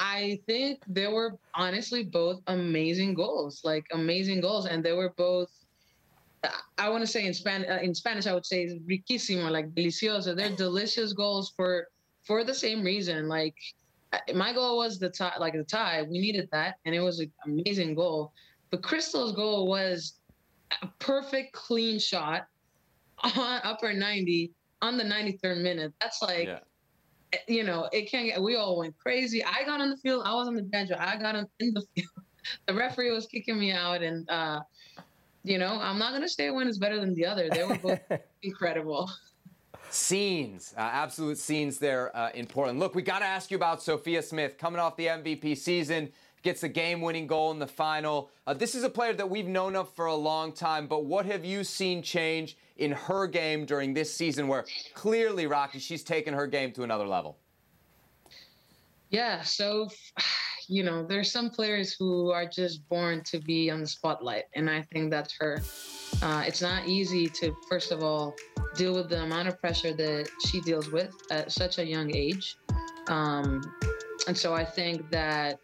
I think they were honestly both amazing goals, like amazing goals, and they were both. I want to say in Spanish, uh, in Spanish, I would say riquísimo, like delicioso. They're delicious goals for for the same reason. Like my goal was the tie, like the tie. We needed that, and it was an amazing goal. But Crystal's goal was a perfect, clean shot on upper 90 on the 93rd minute. That's like, yeah. You know, it can't get. We all went crazy. I got on the field. I was on the bench. I got on, in the field. the referee was kicking me out, and uh, you know, I'm not gonna say one is better than the other. They were both incredible scenes, uh, absolute scenes there uh, in Portland. Look, we got to ask you about Sophia Smith coming off the MVP season, gets a game-winning goal in the final. Uh, this is a player that we've known of for a long time, but what have you seen change in her game during this season, where clearly, Rocky, she's taken her game to another level? Yeah, so you know, there's some players who are just born to be on the spotlight, and I think that's her. Uh, it's not easy to, first of all, deal with the amount of pressure that she deals with at such a young age. Um, and so I think that,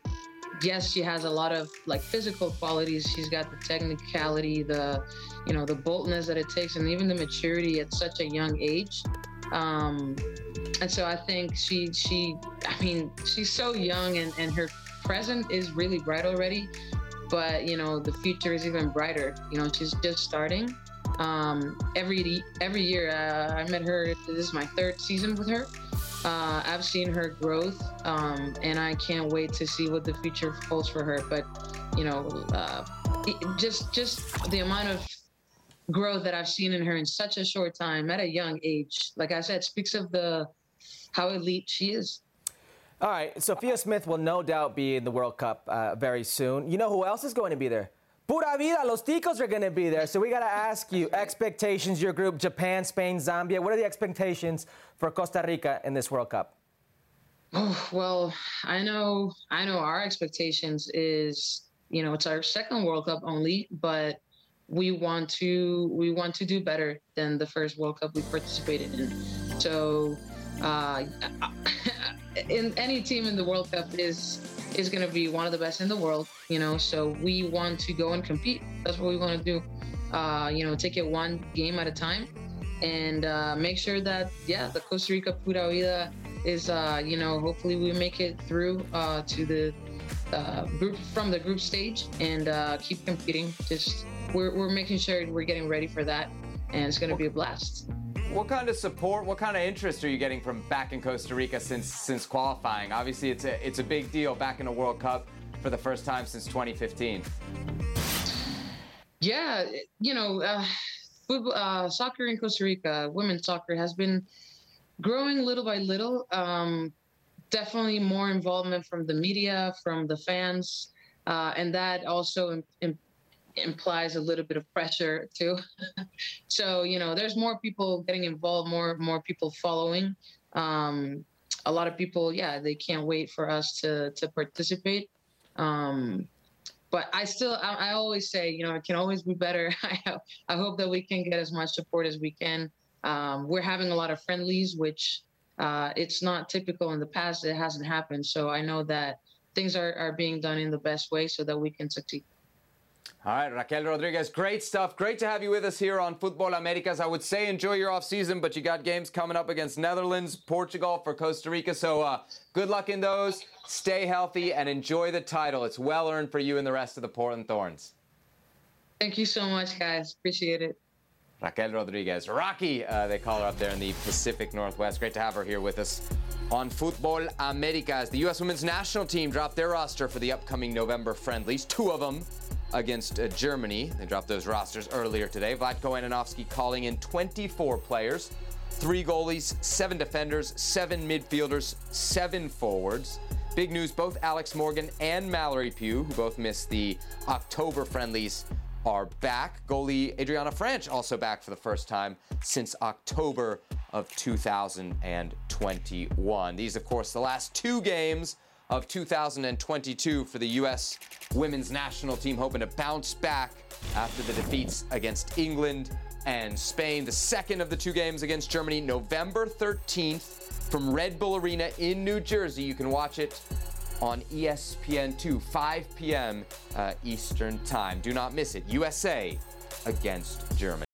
yes, she has a lot of like physical qualities. She's got the technicality, the, you know, the boldness that it takes, and even the maturity at such a young age. Um, and so I think she, she, I mean, she's so young and, and her present is really bright already but you know the future is even brighter. You know, she's just starting. Um, every every year, uh, I met her. This is my third season with her. Uh, I've seen her growth, um, and I can't wait to see what the future holds for her. But you know, uh, just just the amount of growth that I've seen in her in such a short time at a young age, like I said, speaks of the how elite she is. All right, Sophia Smith will no doubt be in the World Cup uh, very soon. You know who else is going to be there? Pura vida, los ticos are going to be there. So we got to ask you expectations, your group, Japan, Spain, Zambia. What are the expectations for Costa Rica in this World Cup? Oh, well, I know, I know our expectations is, you know, it's our second World Cup only, but we want to, we want to do better than the first World Cup we participated in. So, uh, in any team in the World Cup is is going to be one of the best in the world. You know, so we want to go and compete. That's what we want to do. Uh, you know, take it one game at a time, and uh, make sure that yeah, the Costa Rica Pura Vida is uh, you know hopefully we make it through uh, to the uh, group from the group stage and uh, keep competing. Just we're we're making sure we're getting ready for that, and it's going to be a blast. What kind of support, what kind of interest are you getting from back in Costa Rica since since qualifying? Obviously, it's a it's a big deal back in a World Cup for the first time since 2015. Yeah, you know, uh, football, uh, soccer in Costa Rica, women's soccer has been growing little by little. Um, definitely more involvement from the media, from the fans, uh, and that also implies a little bit of pressure too. so you know, there's more people getting involved, more more people following. Um, a lot of people, yeah, they can't wait for us to to participate. Um, but I still, I, I, always say, you know, it can always be better. I, I hope that we can get as much support as we can. Um, we're having a lot of friendlies, which uh, it's not typical in the past. It hasn't happened. So I know that things are, are being done in the best way so that we can succeed. All right, Raquel Rodriguez, great stuff. Great to have you with us here on Futbol Americas. I would say enjoy your off season, but you got games coming up against Netherlands, Portugal, for Costa Rica. So uh, good luck in those. Stay healthy and enjoy the title. It's well earned for you and the rest of the Portland Thorns. Thank you so much, guys. Appreciate it. Raquel Rodriguez, Rocky, uh, they call her up there in the Pacific Northwest. Great to have her here with us on Futbol Americas. The U.S. women's national team dropped their roster for the upcoming November friendlies, two of them against uh, Germany. They dropped those rosters earlier today. Vlatko Andonovski calling in 24 players, three goalies, seven defenders, seven midfielders, seven forwards. Big news both Alex Morgan and Mallory Pugh, who both missed the October friendlies, are back. Goalie Adrianna Franch also back for the first time since October of 2021. These, of course, the last two games of 2022 for the U.S. women's national team, hoping to bounce back after the defeats against England and Spain. The second of the two games against Germany, November 13th from Red Bull Arena in New Jersey. You can watch it on E ESPN2, 5 p.m. Uh, Eastern Time. Do not miss it. USA against Germany.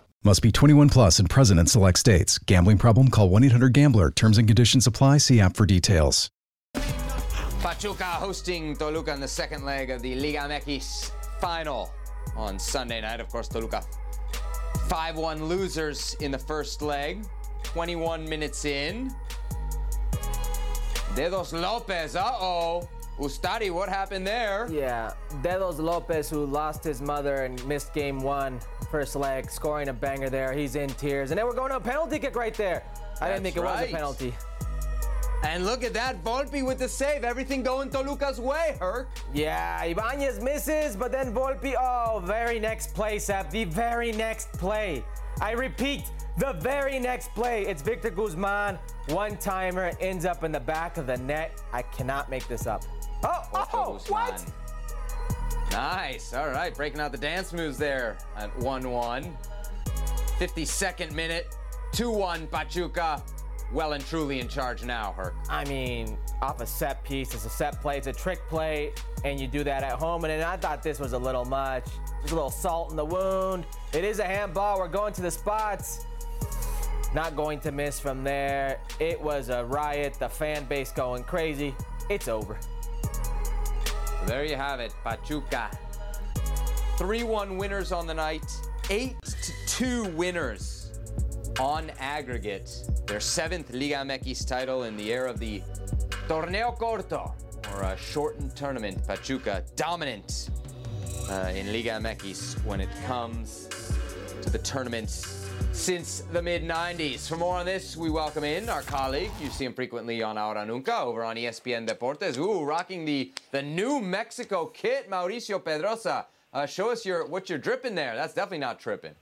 Must be 21 plus and present in select states. Gambling problem? Call 1 800 Gambler. Terms and conditions apply. See app for details. Pachuca hosting Toluca in the second leg of the Liga MX final on Sunday night. Of course, Toluca 5 1 losers in the first leg. 21 minutes in. Dedos Lopez, uh oh. Ustari, what happened there? Yeah, Dedos Lopez, who lost his mother and missed game one, first leg, scoring a banger there. He's in tears. And then we're going to a penalty kick right there. I didn't think it That's was a penalty. And look at that, Volpi with the save. Everything going Toluca's way, Herc. Yeah, Ibanez misses, but then Volpi, oh, very next play, Sap. The very next play. I repeat, the very next play. It's Victor Guzman, one timer, ends up in the back of the net. I cannot make this up. Oh, oh, what? Nice. All right, breaking out the dance moves there at 1 1. 52nd minute, 2 1 Pachuca. Well and truly in charge now, Herc. I mean, off a set piece, it's a set play, it's a trick play, and you do that at home. And then I thought this was a little much. There's a little salt in the wound. It is a handball. We're going to the spots. Not going to miss from there. It was a riot. The fan base going crazy. It's over. There you have it, Pachuca. 3 1 winners on the night, 8 2 winners on aggregate. Their seventh Liga MX title in the era of the Torneo Corto, or a shortened tournament. Pachuca dominant uh, in Liga MX when it comes to the tournaments since the mid 90s. For more on this, we welcome in our colleague. You see him frequently on Ahora Nunca over on ESPN Deportes. Ooh, rocking the, the New Mexico kit, Mauricio Pedroza. Uh, show us your what you're dripping there. That's definitely not tripping.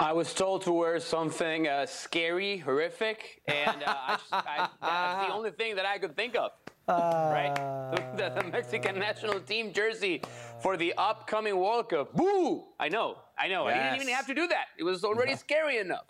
I was told to wear something uh, scary, horrific, and uh, I just, I, that's the only thing that I could think of. Right? The, the Mexican national team jersey for the upcoming World Cup. Boo! I know, I know. I didn't even have to do that. It was already scary enough.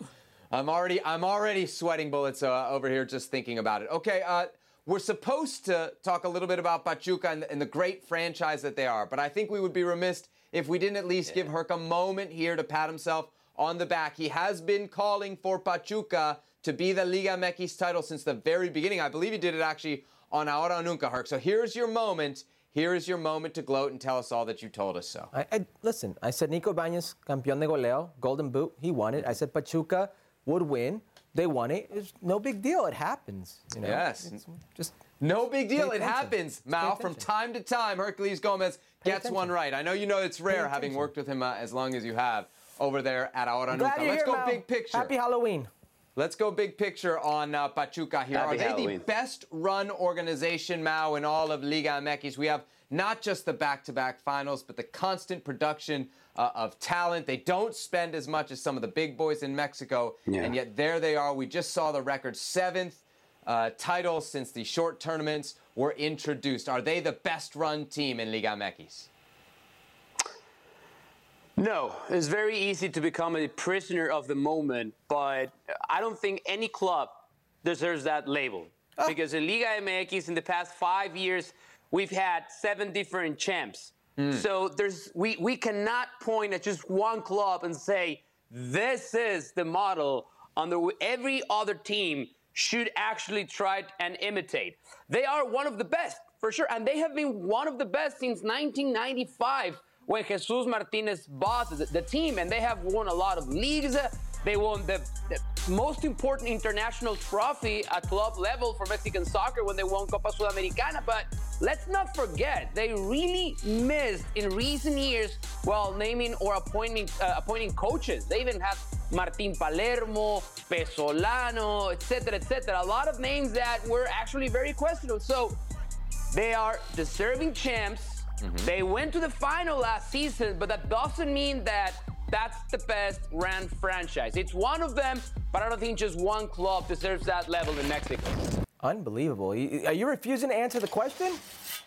I'm already I'm already sweating bullets uh, over here just thinking about it. Okay, uh, we're supposed to talk a little bit about Pachuca and, and the great franchise that they are, but I think we would be remiss if we didn't at least give Herc a moment here to pat himself on the back. He has been calling for Pachuca to be the Liga MX title since the very beginning. I believe he did it actually on Ahora Nunca, Herc. So here's your moment. Here is your moment to gloat and tell us all that you told us so. I, I listen. I said Nico Bañez, campeón de goleo, Golden Boot. He won it. I said Pachuca would win. They won it. It's no big deal. It happens. You know? Yes. It's just No big deal. It happens, Mal. From time to time, Herculez Gomez Pay gets one right. I know you know it's rare having worked with him uh, as long as you have over there at Ahora Nunca. Let's here, go Mal. big picture. Happy Halloween. Let's go big picture on uh, Pachuca here. Happy Are they Halloween. the best run organization, Mao, in all of Liga MX? We have not just the back-to-back finals, but the constant production uh, of talent. They don't spend as much as some of the big boys in Mexico, Yeah. and yet there they are. We just saw the record seventh uh, title since the short tournaments were introduced. Are they the best run team in Liga MX? No, it's very easy to become a prisoner of the moment, but I don't think any club deserves that label. Ah. Because in Liga MX, in the past five years, we've had seven different champs. Hmm. So there's we, we cannot point at just one club and say this is the model under wh- every other team should actually try and imitate. They are one of the best for sure, and they have been one of the best since 1995 when Jesus Martinez bought the, team, and they have won a lot of leagues. They won the, the most important international trophy at club level for Mexican soccer when they won Copa Sudamericana. But let's not forget, they really missed in recent years while naming or appointing uh, appointing coaches. They even have Martin Palermo, Pezzolano, etc., etc. A lot of names that were actually very questionable. So they are deserving champs. Mm-hmm. They went to the final last season, but that doesn't mean that that's the best ran franchise. It's one of them, but I don't think just one club deserves that level in Mexico. Unbelievable. Are you refusing to answer the question?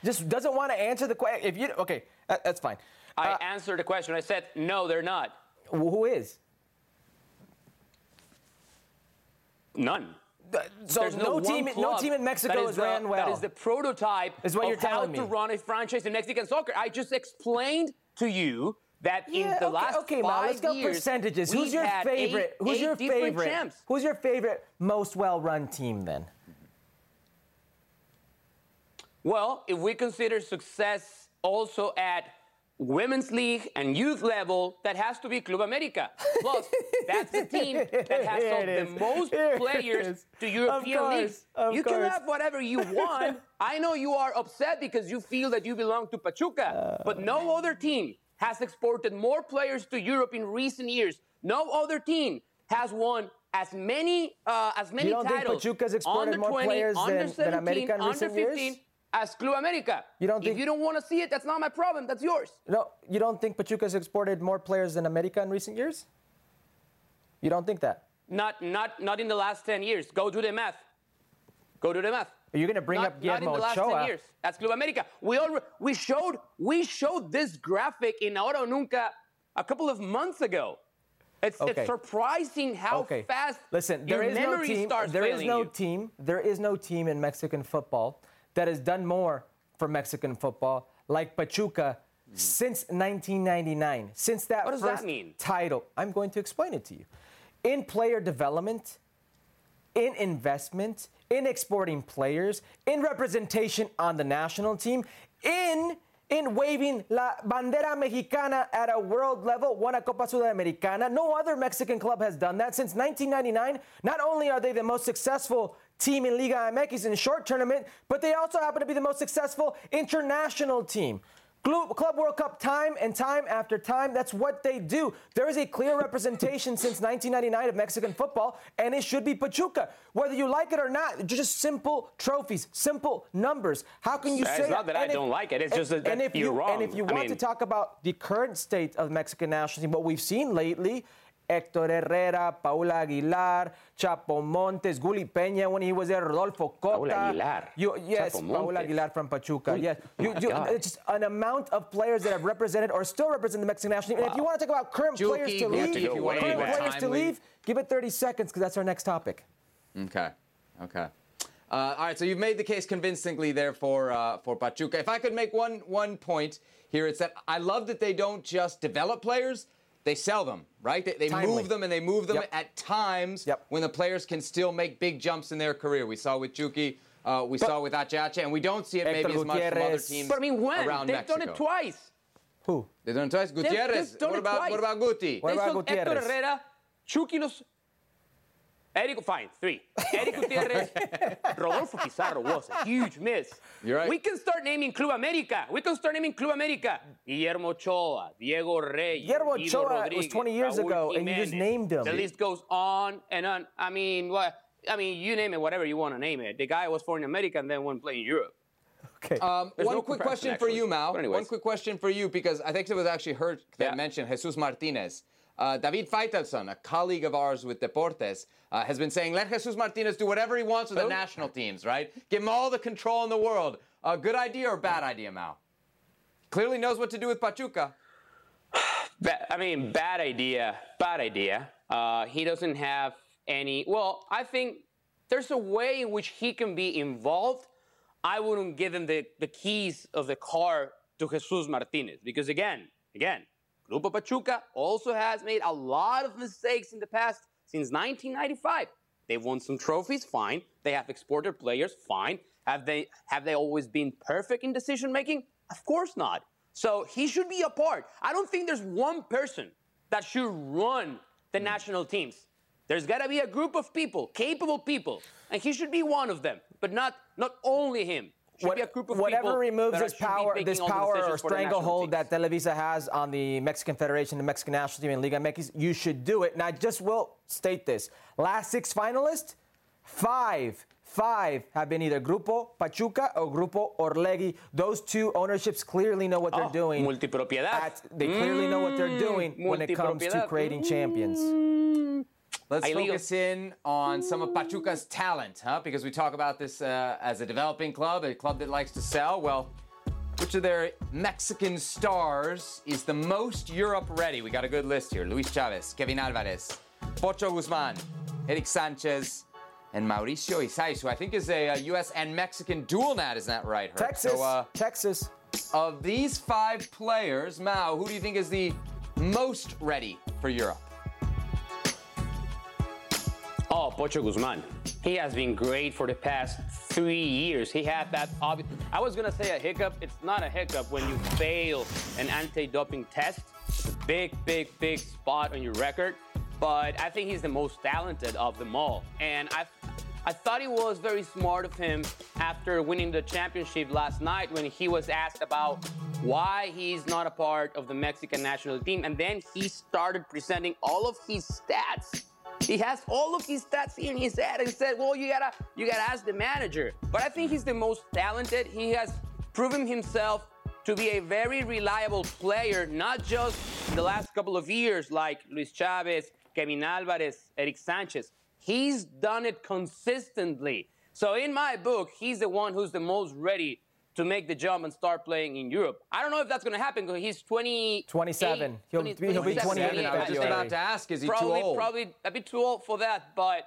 Just doesn't want to answer the question. If you okay, that's fine. I uh, answered the question. I said, no, they're not. Who is? None. So There's no, one team, no team in Mexico the- ran well. That is the prototype Is what of you're how telling to run a franchise in Mexican soccer. I just explained to you that in Yeah, the okay, last okay, five Mal, let's go years, percentages. Who's your favorite? Eight, who's eight your favorite? Champs. Who's your favorite most well-run team then? Well, if we consider success also at women's league and youth level, that has to be Club America. Plus, that's the team that has the is. most Here players to European course, leagues. You can have whatever you want. I know you are upset because you feel that you belong to Pachuca, but no other team has exported more players to Europe in recent years. No other team has won as many uh, as many don't think titles. Pachuca's exported under more 20, players under than- than 17, America in under recent 15, years? As Club America. You don't think, if you don't want to see it, that's not my problem. That's yours. No, you don't think Pachuca's exported more players than America in recent years? You don't think that? Not not not in the last 10 years. Go do the math. Go do the math. Are you going to bring not, up not in Guillermo the last Ochoa? 10 years. That's Club America. We all we showed we showed this graphic in Ahora Nunca a couple of months ago. It's, Okay. it's surprising how okay. fast Listen, your there is no team. starts There is no you. team. There is no team in Mexican football that has done more for Mexican football like Pachuca since 1999. Since that What does first that mean? title, I'm going to explain it to you. In player development, in investment, in exporting players, in representation on the national team, in in waving la bandera mexicana at a world level, won a Copa Sudamericana. No other Mexican club has done that since 1999. Not only are they the most successful team in Liga MX in short tournament, but they also happen to be the most successful international team. Club Club World Cup time and time after time. That's what they do. There is a clear representation since 1999 of Mexican football, and it should be Pachuca. Whether you like it or not, just simple trophies, simple numbers. How can you It's say not that I and if- don't like it, it's just that- and if you're you, wrong. And if you I want to talk about the current state of the Mexican national team, what we've seen lately. Hector Herrera, Paula Aguilar, Chapo Montes, Guli Peña when he was there, Rodolfo Cota. Paula Aguilar. You, yes, Chapo Paula Montes. Aguilar from Pachuca. Uy, yes, you, oh you, it's just an amount of players that have represented or still represent the Mexican national team. And if you want to talk about current Juki, players to leave, to give you current players time, to leave, give it 30 seconds because that's our next topic. Okay. Okay. Uh, all right. So you've made the case convincingly there for uh, for Pachuca. If I could make one one point here, it's that I love that they don't just develop players; they sell them. Right? They, they move them and they move them Yep. at times Yep. when the players can still make big jumps in their career. We saw with Juki. Uh, we saw with Achache, and we don't see it maybe as much from other Gutierrez. teams But I mean, when? around They've Mexico. done it twice. Who? They've done it twice. Gutierrez. they've done what it about twice. what about Guti? What they about sold Gutierrez? Hector Herrera, Chucky Los. Eric, fine, three. Eric Gutierrez, Rodolfo Pizarro was a huge miss. You're right. We can start naming Club America. We can start naming Club America. Guillermo Ochoa, Diego Reyes, Guillermo Guido Ochoa was 20 years Raul ago, and you just Jimenez. named him. The list goes on and on. I mean, what? I mean, you name it, whatever you want to name it. The guy was born in America and then went play in Europe. Okay. Um, one no quick comparison, question for you, actually. Mao. One quick question for you because I think it was actually heard that Yeah. mentioned Jesus Martinez. Uh, David Faitelson, a colleague of ours with Deportes, uh, has been saying, let Jesus Martinez do whatever he wants with the national teams, right? Give him all the control in the world. A good idea or bad idea, Mao? Clearly knows what to do with Pachuca. I mean, bad idea. Bad idea. Uh, he doesn't have any. Well, I think there's a way in which he can be involved. I wouldn't give him the, the keys of the car to Jesus Martinez because, again, again, Grupo Pachuca also has made a lot of mistakes in the past since 1995. They've won some trophies, fine. They have exported players, fine. Have they have they always been perfect in decision making? Of course not. So he should be a part. I don't think there's one person that should run the hmm. national teams. There's got to be a group of people, capable people, and he should be one of them. But not not only him. Should be a group of Whatever removes this power, this power or decisions for the national stranglehold that Televisa has on the Mexican Federation, the Mexican national team, and Liga MX, you should do it. And I just will state this: last six finalists, five, five have been either Grupo Pachuca or Grupo Orlegi. Those two ownerships clearly know what they're Oh, doing. multipropiedad. At- they clearly know what they're mm, doing when it comes to creating champions. Mm. Let's Ahí digo. focus in on some of Pachuca's talent, huh? Because we talk about this uh, as a developing club, a club that likes to sell. Well, which of their Mexican stars is the most Europe ready? We got a good list here. Luis Chavez, Kevin Alvarez, Pocho Guzman, Eric Sanchez, and Mauricio Isais, who I think is a, uh U.S. and Mexican dual nat. Isn't that right? Herb? Texas, So, uh, Texas. of these five players, Mao, who do you think is the most ready for Europe? Pocho Guzman. He has been great for the past three years. He had that. I was gonna say a hiccup. It's not a hiccup when you fail an anti-doping test. It's a big, big, big spot on your record. But I think he's the most talented of them all. And I, I thought it was very smart of him after winning the championship last night when he was asked about why he's not a part of the Mexican national team. And then he started presenting all of his stats. He has all of his stats here in his head and said, well, you gotta, you gotta ask the manager. But I think he's the most talented. He has proven himself to be a very reliable player, not just the last couple of years like Luis Chavez, Kevin Alvarez, Eric Sanchez. He's done it consistently. So in my book, he's the one who's the most ready to make the jump and start playing in Europe. I don't know if that's going to happen because he's 20. 27. He'll be- he'll be 28 I was just about to ask, is he probably, too old? Probably a bit too old for that, but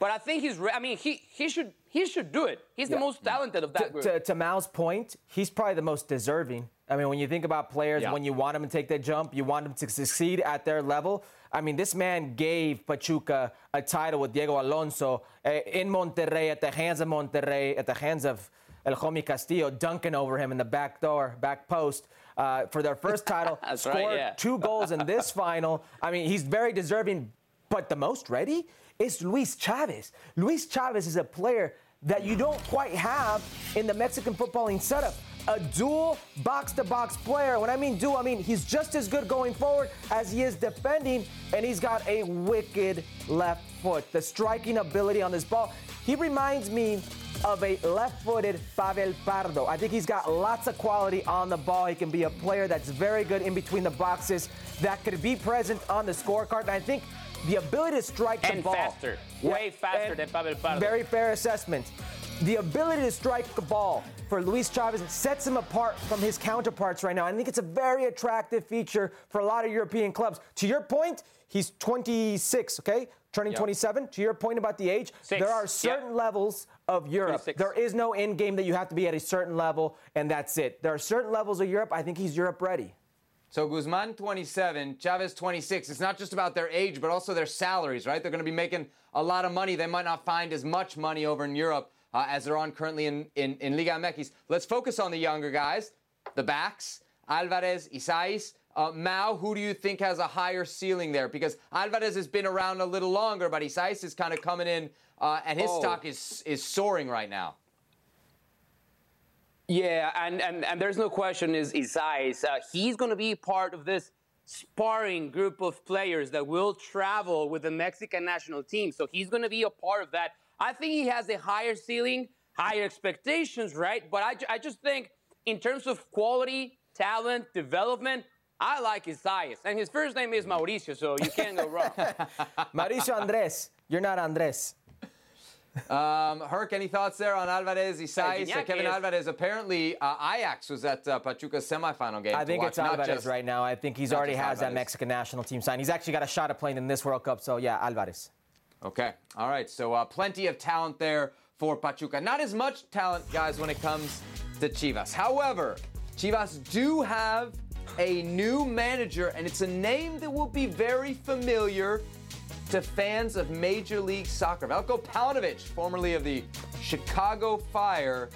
but I think he's. Re- I mean, he he should he should do it. He's the most talented of that to, group. to, to Mal's point, he's probably the most deserving. I mean, when you think about players, Yeah. when you want them to take that jump, you want them to succeed at their level. I mean, this man gave Pachuca a title with Diego Alonso eh, in Monterrey, at the hands of Monterrey, at the hands of El Homie Castillo, dunking over him in the back door, back post. Uh, for their first title, That's right, yeah. two goals in this final. I mean, he's very deserving, but the most ready is Luis Chavez. Luis Chavez is a player that you don't quite have in the Mexican footballing setup. A dual box to box player. When I mean dual, I mean he's just as good going forward as he is defending, and he's got a wicked left foot. The striking ability on this ball. He reminds me of a left-footed Pavel Pardo. I think he's got lots of quality on the ball. He can be a player that's very good in between the boxes, that could be present on the scorecard. And I think the ability to strike the And ball faster. Way faster and than Pavel Pardo. Very fair assessment. The ability to strike the ball for Luis Chavez sets him apart from his counterparts right now. I think it's a very attractive feature for a lot of European clubs. To your point, he's 26, okay? Turning Yep. 27. To your point about the age, Six. there are Yep. certain levels of Europe. 26. There is no end game that you have to be at a certain level, and that's it. There are certain levels of Europe. I think he's Europe ready. So Guzman 27, Chavez 26. It's not just about their age, but also their salaries, right? They're going to be making a lot of money. They might not find as much money over in Europe uh, as they're on currently in, in, in Liga MX. Let's focus on the younger guys, the backs, Alvarez, Isais. Uh, Mao, who do you think has a higher ceiling there? Because Alvarez has been around a little longer, but Isais is kind of coming in, uh, and his Oh. stock is is soaring right now. Yeah, and, and, and there's no question is Isais. Uh, he's going to be part of this sparring group of players that will travel with the Mexican national team. So he's going to be a part of that. I think he has a higher ceiling, higher expectations, right? But I, I just think in terms of quality, talent, development, I like Isais. And his first name is Mauricio, so you can't go wrong. Mauricio Andres, you're not Andres. Um, Herc, any thoughts there on Alvarez, Isais? Gignac Uh, Kevin is- Alvarez, apparently uh, Ajax was at uh, Pachuca's semifinal game. I to think watch, it's not Alvarez just- right now. I think he's already just has that Mexican national team sign. He's actually got a shot at playing in this World Cup. So yeah, Alvarez. Okay. All right. So uh, plenty of talent there for Pachuca. Not as much talent, guys, when it comes to Chivas. However, Chivas do have a new manager, and it's a name that will be very familiar to fans of Major League Soccer. Veljko Paunovic, formerly of the Chicago Fire,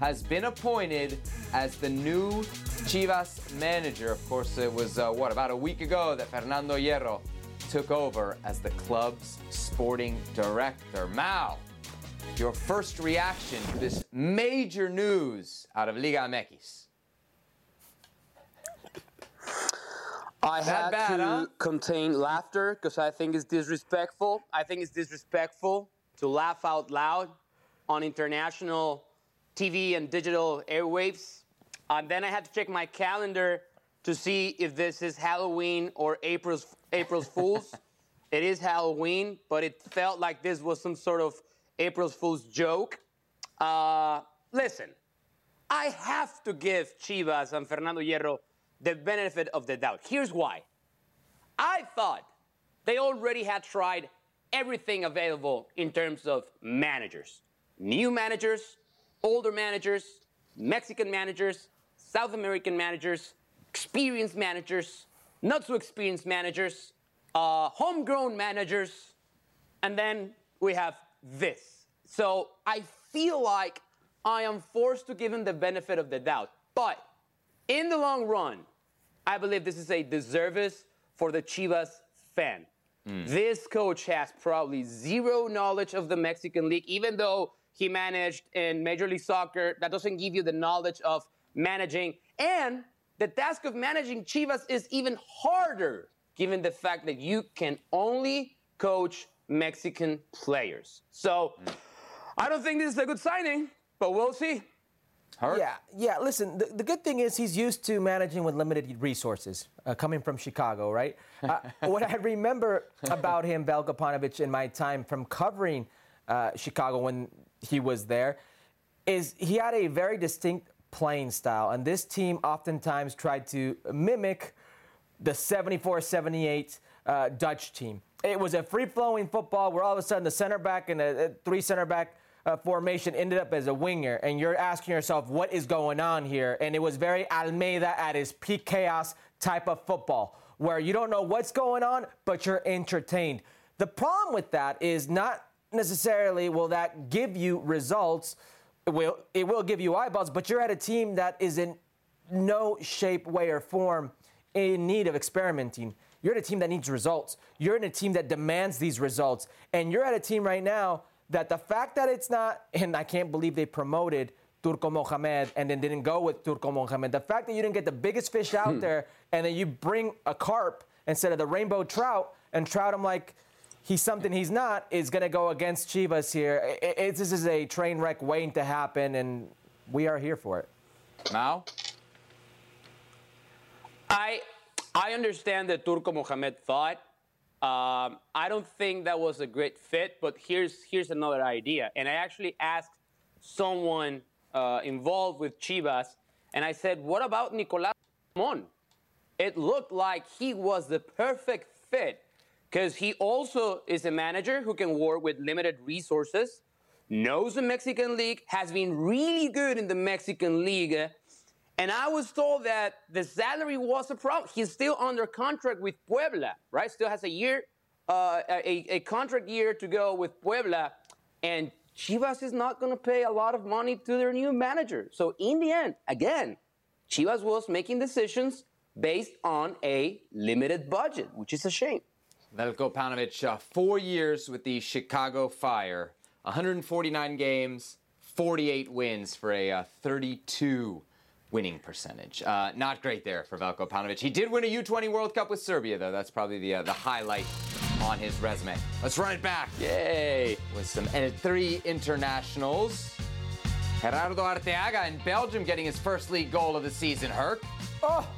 has been appointed as the new Chivas manager. Of course, it was, uh, what, about a week ago that Fernando Hierro took over as the club's sporting director. Mao, your first reaction to this major news out of Liga MX. I That had bad, to huh? contain laughter because I think it's disrespectful. I think it's disrespectful to laugh out loud on international TV and digital airwaves. And then I had to check my calendar to see if this is Halloween or April's April's Fools. it is Halloween, but it felt like this was some sort of April's Fool's joke. Uh, listen, I have to give Chivas and Fernando Hierro the benefit of the doubt. Here's why. I thought they already had tried everything available in terms of managers new managers, older managers, Mexican managers, South American managers, experienced managers, not so experienced managers, uh, homegrown managers, and then we have this. So I feel like I am forced to give him the benefit of the doubt. But in the long run, I believe this is a disservice for the Chivas fan. Hmm. This coach has probably zero knowledge of the Mexican League, even though he managed in Major League Soccer. That doesn't give you the knowledge of managing. And the task of managing Chivas is even harder, given the fact that you can only coach Mexican players. So hmm. I don't think this is a good signing, but we'll see. Herc? Yeah, yeah. Listen, the, the good thing is he's used to managing with limited resources, uh, coming from Chicago, right? Uh, what I remember about him, Veljko Paunovic, in my time from covering uh, Chicago when he was there, is he had a very distinct playing style, and this team oftentimes tried to mimic the 74 78 uh, Dutch team. It was a free flowing football where all of a sudden the center back and a three center back uh, formation ended up as a winger. And you're asking yourself, what is going on here? And it was very Almeyda at his peak chaos type of football where you don't know what's going on, but you're entertained. The problem with that is not necessarily will that give you results. It will, it will give you eyeballs, but you're at a team that is in no shape, way, or form in need of experimenting. You're at a team that needs results. You're in a team that demands these results. And you're at a team right now that the fact that it's not, and I can't believe they promoted Turco Mohamed and then didn't go with Turco Mohamed. The fact that you didn't get the biggest fish out hmm. there and then you bring a carp instead of the rainbow trout and trout him like he's something he's not is going to go against Chivas here. I- I- it's- this is a train wreck waiting to happen, and we are here for it. Now? I I understand that Turco Mohamed thought. Um, I don't think that was a great fit, but here's here's another idea. And I actually asked someone uh, involved with Chivas, and I said, "What about Nicolas Mon?" It looked like he was the perfect fit because he also is a manager who can work with limited resources, knows the Mexican League, has been really good in the Mexican League. And I was told that the salary was a problem. He's still under contract with Puebla, right? Still has a year, uh, a, a contract year to go with Puebla. And Chivas is not going to pay a lot of money to their new manager. So in the end, again, Chivas was making decisions based on a limited budget, which is a shame. Veljko Paunovic, uh, four years with the Chicago Fire, 149 games, 48 wins for a uh, 32 winning percentage. Uh, not great there for Veljko Paunovic. He did win a U20 World Cup with Serbia, though. That's probably the uh, the highlight on his resume. Let's run it back. Yay! With some and three internationals. Gerardo Arteaga in Belgium getting his first league goal of the season. Herc. Oh,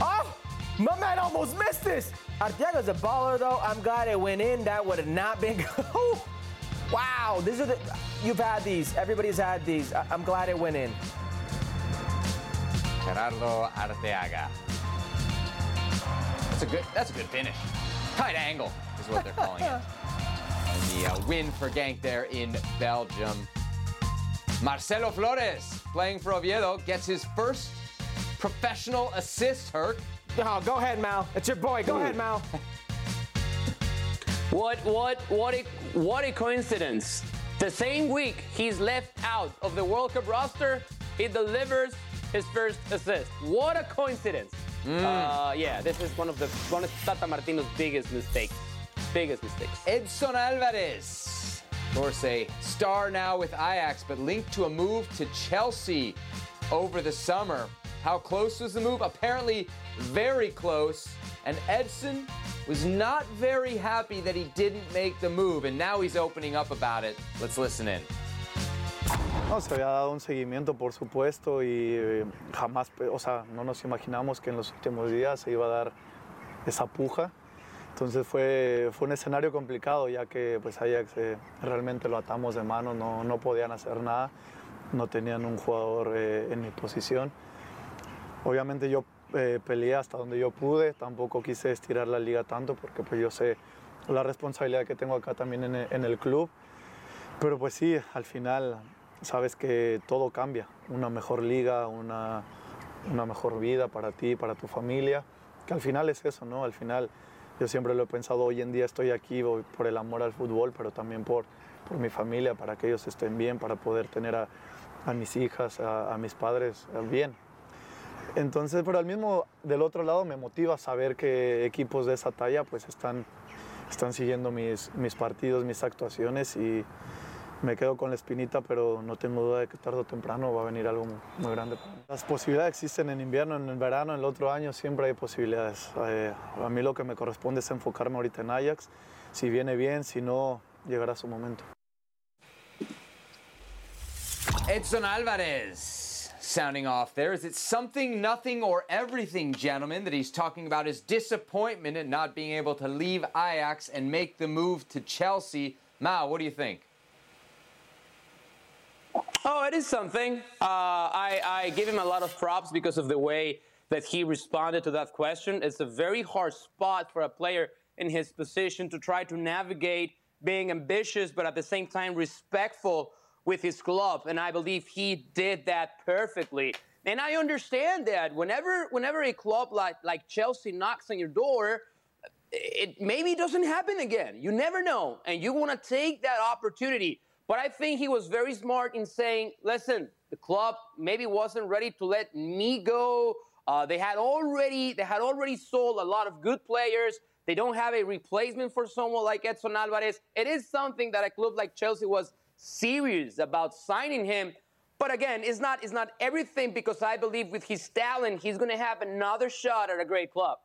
oh, my man almost missed this. Arteaga's a baller, though. I'm glad it went in. That would have not been good. wow, these are the. You've had these. Everybody's had these. I, I'm glad it went in. Gerardo Arteaga. That's a good. That's a good finish. Tight angle is what they're calling it. And the uh, win for Genk there in Belgium. Marcelo Flores, playing for Oviedo, gets his first professional assist. Herc. Oh, go ahead, Mal. It's your boy. Go Ooh. ahead, Mal. What what what a what a coincidence. The same week he's left out of the World Cup roster, he delivers his first assist. What a coincidence. Mm. Uh, yeah, this is one of the one of Tata Martino's biggest mistakes. Biggest mistakes. Edson Alvarez. Of course, a star now with Ajax, but linked to a move to Chelsea over the summer. How close was the move? Apparently, very close. And Edson was not very happy that he didn't make the move, and now he's opening up about it. Let's listen in. No, se había dado un seguimiento, por supuesto, y eh, jamás, o sea, no nos imaginamos que en los últimos días se iba a dar esa puja. Entonces fue, fue un escenario complicado, ya que pues Ajax eh, realmente lo atamos de mano, no, no podían hacer nada, no tenían un jugador eh, en mi posición. Obviamente yo peleé hasta donde yo pude, tampoco quise estirar la liga tanto porque pues yo sé la responsabilidad que tengo acá también en el club. Pero pues sí, al final sabes que todo cambia, una mejor liga, una, una mejor vida para ti, para tu familia, que al final es eso, ¿no? Al final yo siempre lo he pensado, hoy en día estoy aquí por el amor al fútbol, pero también por, por mi familia, para que ellos estén bien, para poder tener a, a mis hijas, a, a mis padres bien. Entonces, pero al mismo, del otro lado, me motiva saber que equipos de esa talla pues están, están siguiendo mis, mis partidos, mis actuaciones y me quedo con la espinita, pero no tengo duda de que tarde o temprano va a venir algo muy, muy grande. Las posibilidades existen en invierno, en el verano, en el otro año, siempre hay posibilidades. Eh, a mí lo que me corresponde es enfocarme ahorita en Ajax. Si viene bien, si no, llegará su momento. Edson Alvarez sounding off there. Is it something, nothing, or everything, gentlemen, that he's talking about his disappointment in not being able to leave Ajax and make the move to Chelsea? Mao, what do you think? Oh, it is something. Uh, I, I give him a lot of props because of the way that he responded to that question. It's a very hard spot for a player in his position to try to navigate being ambitious, but at the same time respectful with his club. And I believe he did that perfectly. And I understand that whenever whenever a club like, like Chelsea knocks on your door, it maybe doesn't happen again. You never know. And you want to take that opportunity. But I think he was very smart in saying, listen, the club maybe wasn't ready to let me go. Uh, they had already they had already sold a lot of good players. They don't have a replacement for someone like Edson Alvarez. It is something that a club like Chelsea was serious about signing him. But again, it's not it's not everything because I believe with his talent, he's going to have another shot at a great club.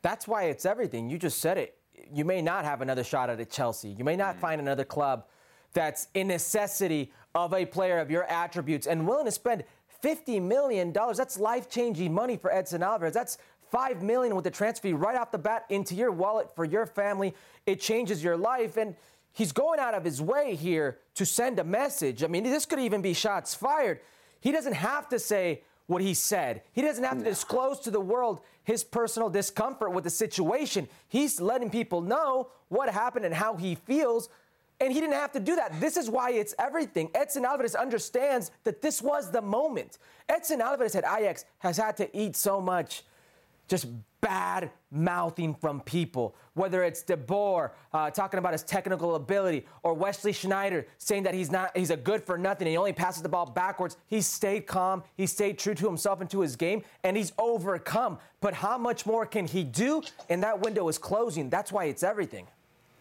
That's why it's everything. You just said it. You may not have another shot at a Chelsea. You may not mm. find another club that's a necessity of a player of your attributes and willing to spend $50 million. That's life changing money for Edson Alvarez. That's 5 million with the transfer fee right off the bat into your wallet for your family. It changes your life. And he's going out of his way here to send a message. I mean, this could even be shots fired. He doesn't have to say what he said. He doesn't have to disclose to the world his personal discomfort with the situation. He's letting people know what happened and how he feels and he didn't have to do that. This is why it's everything. Edson Alvarez understands that this was the moment. Edson Alvarez at Ajax has had to eat so much just bad mouthing from people, whether it's DeBoer uh, talking about his technical ability or Wesley Sneijder saying that he's not he's a good for nothing and he only passes the ball backwards. He stayed calm, he stayed true to himself and to his game, and he's overcome. But how much more can he do? And that window is closing. That's why it's everything.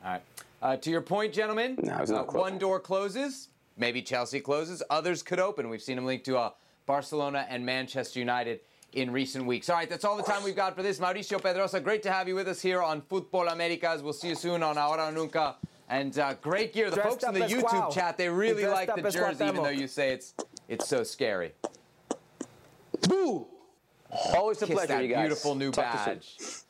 All right. Uh, to your point, gentlemen, No, uh, one door closes, maybe Chelsea closes, others could open. We've seen them linked to uh, Barcelona and Manchester United in recent weeks. All right, that's all the time we've got for this. Mauricio Pedroza, great to have you with us here on Futbol Americas. We'll see you soon on Ahora o Nunca. And uh, great gear. The Dressed folks in the YouTube Quao. chat, they really like the jersey, even Cuauhtemoc. though you say it's it's so scary. Boo! Always a Kiss pleasure, that you guys. beautiful new Talk badge. soon.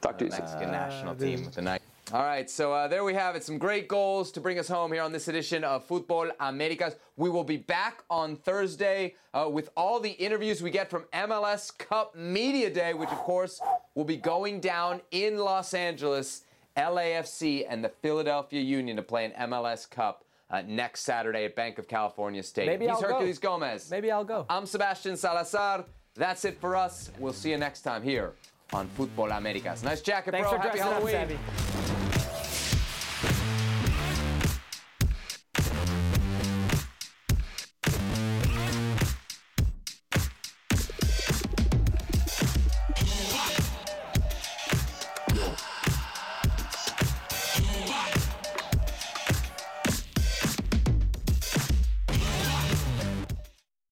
Talk to you soon. Mexican national team with the night. All right, so uh, there we have it. Some great goals to bring us home here on this edition of Futbol Americas. We will be back on Thursday uh, with all the interviews we get from MLS Cup Media Day, which of course will be going down in Los Angeles. LAFC and the Philadelphia Union to play an MLS Cup uh, next Saturday at Banc of California Stadium. Maybe He's I'll go. Herculez Gomez. Maybe I'll go. I'm Sebastian Salazar. That's it for us. We'll see you next time here on Futbol Americas. Nice jacket, Thanks bro. for Happy up, Halloween. Savvy.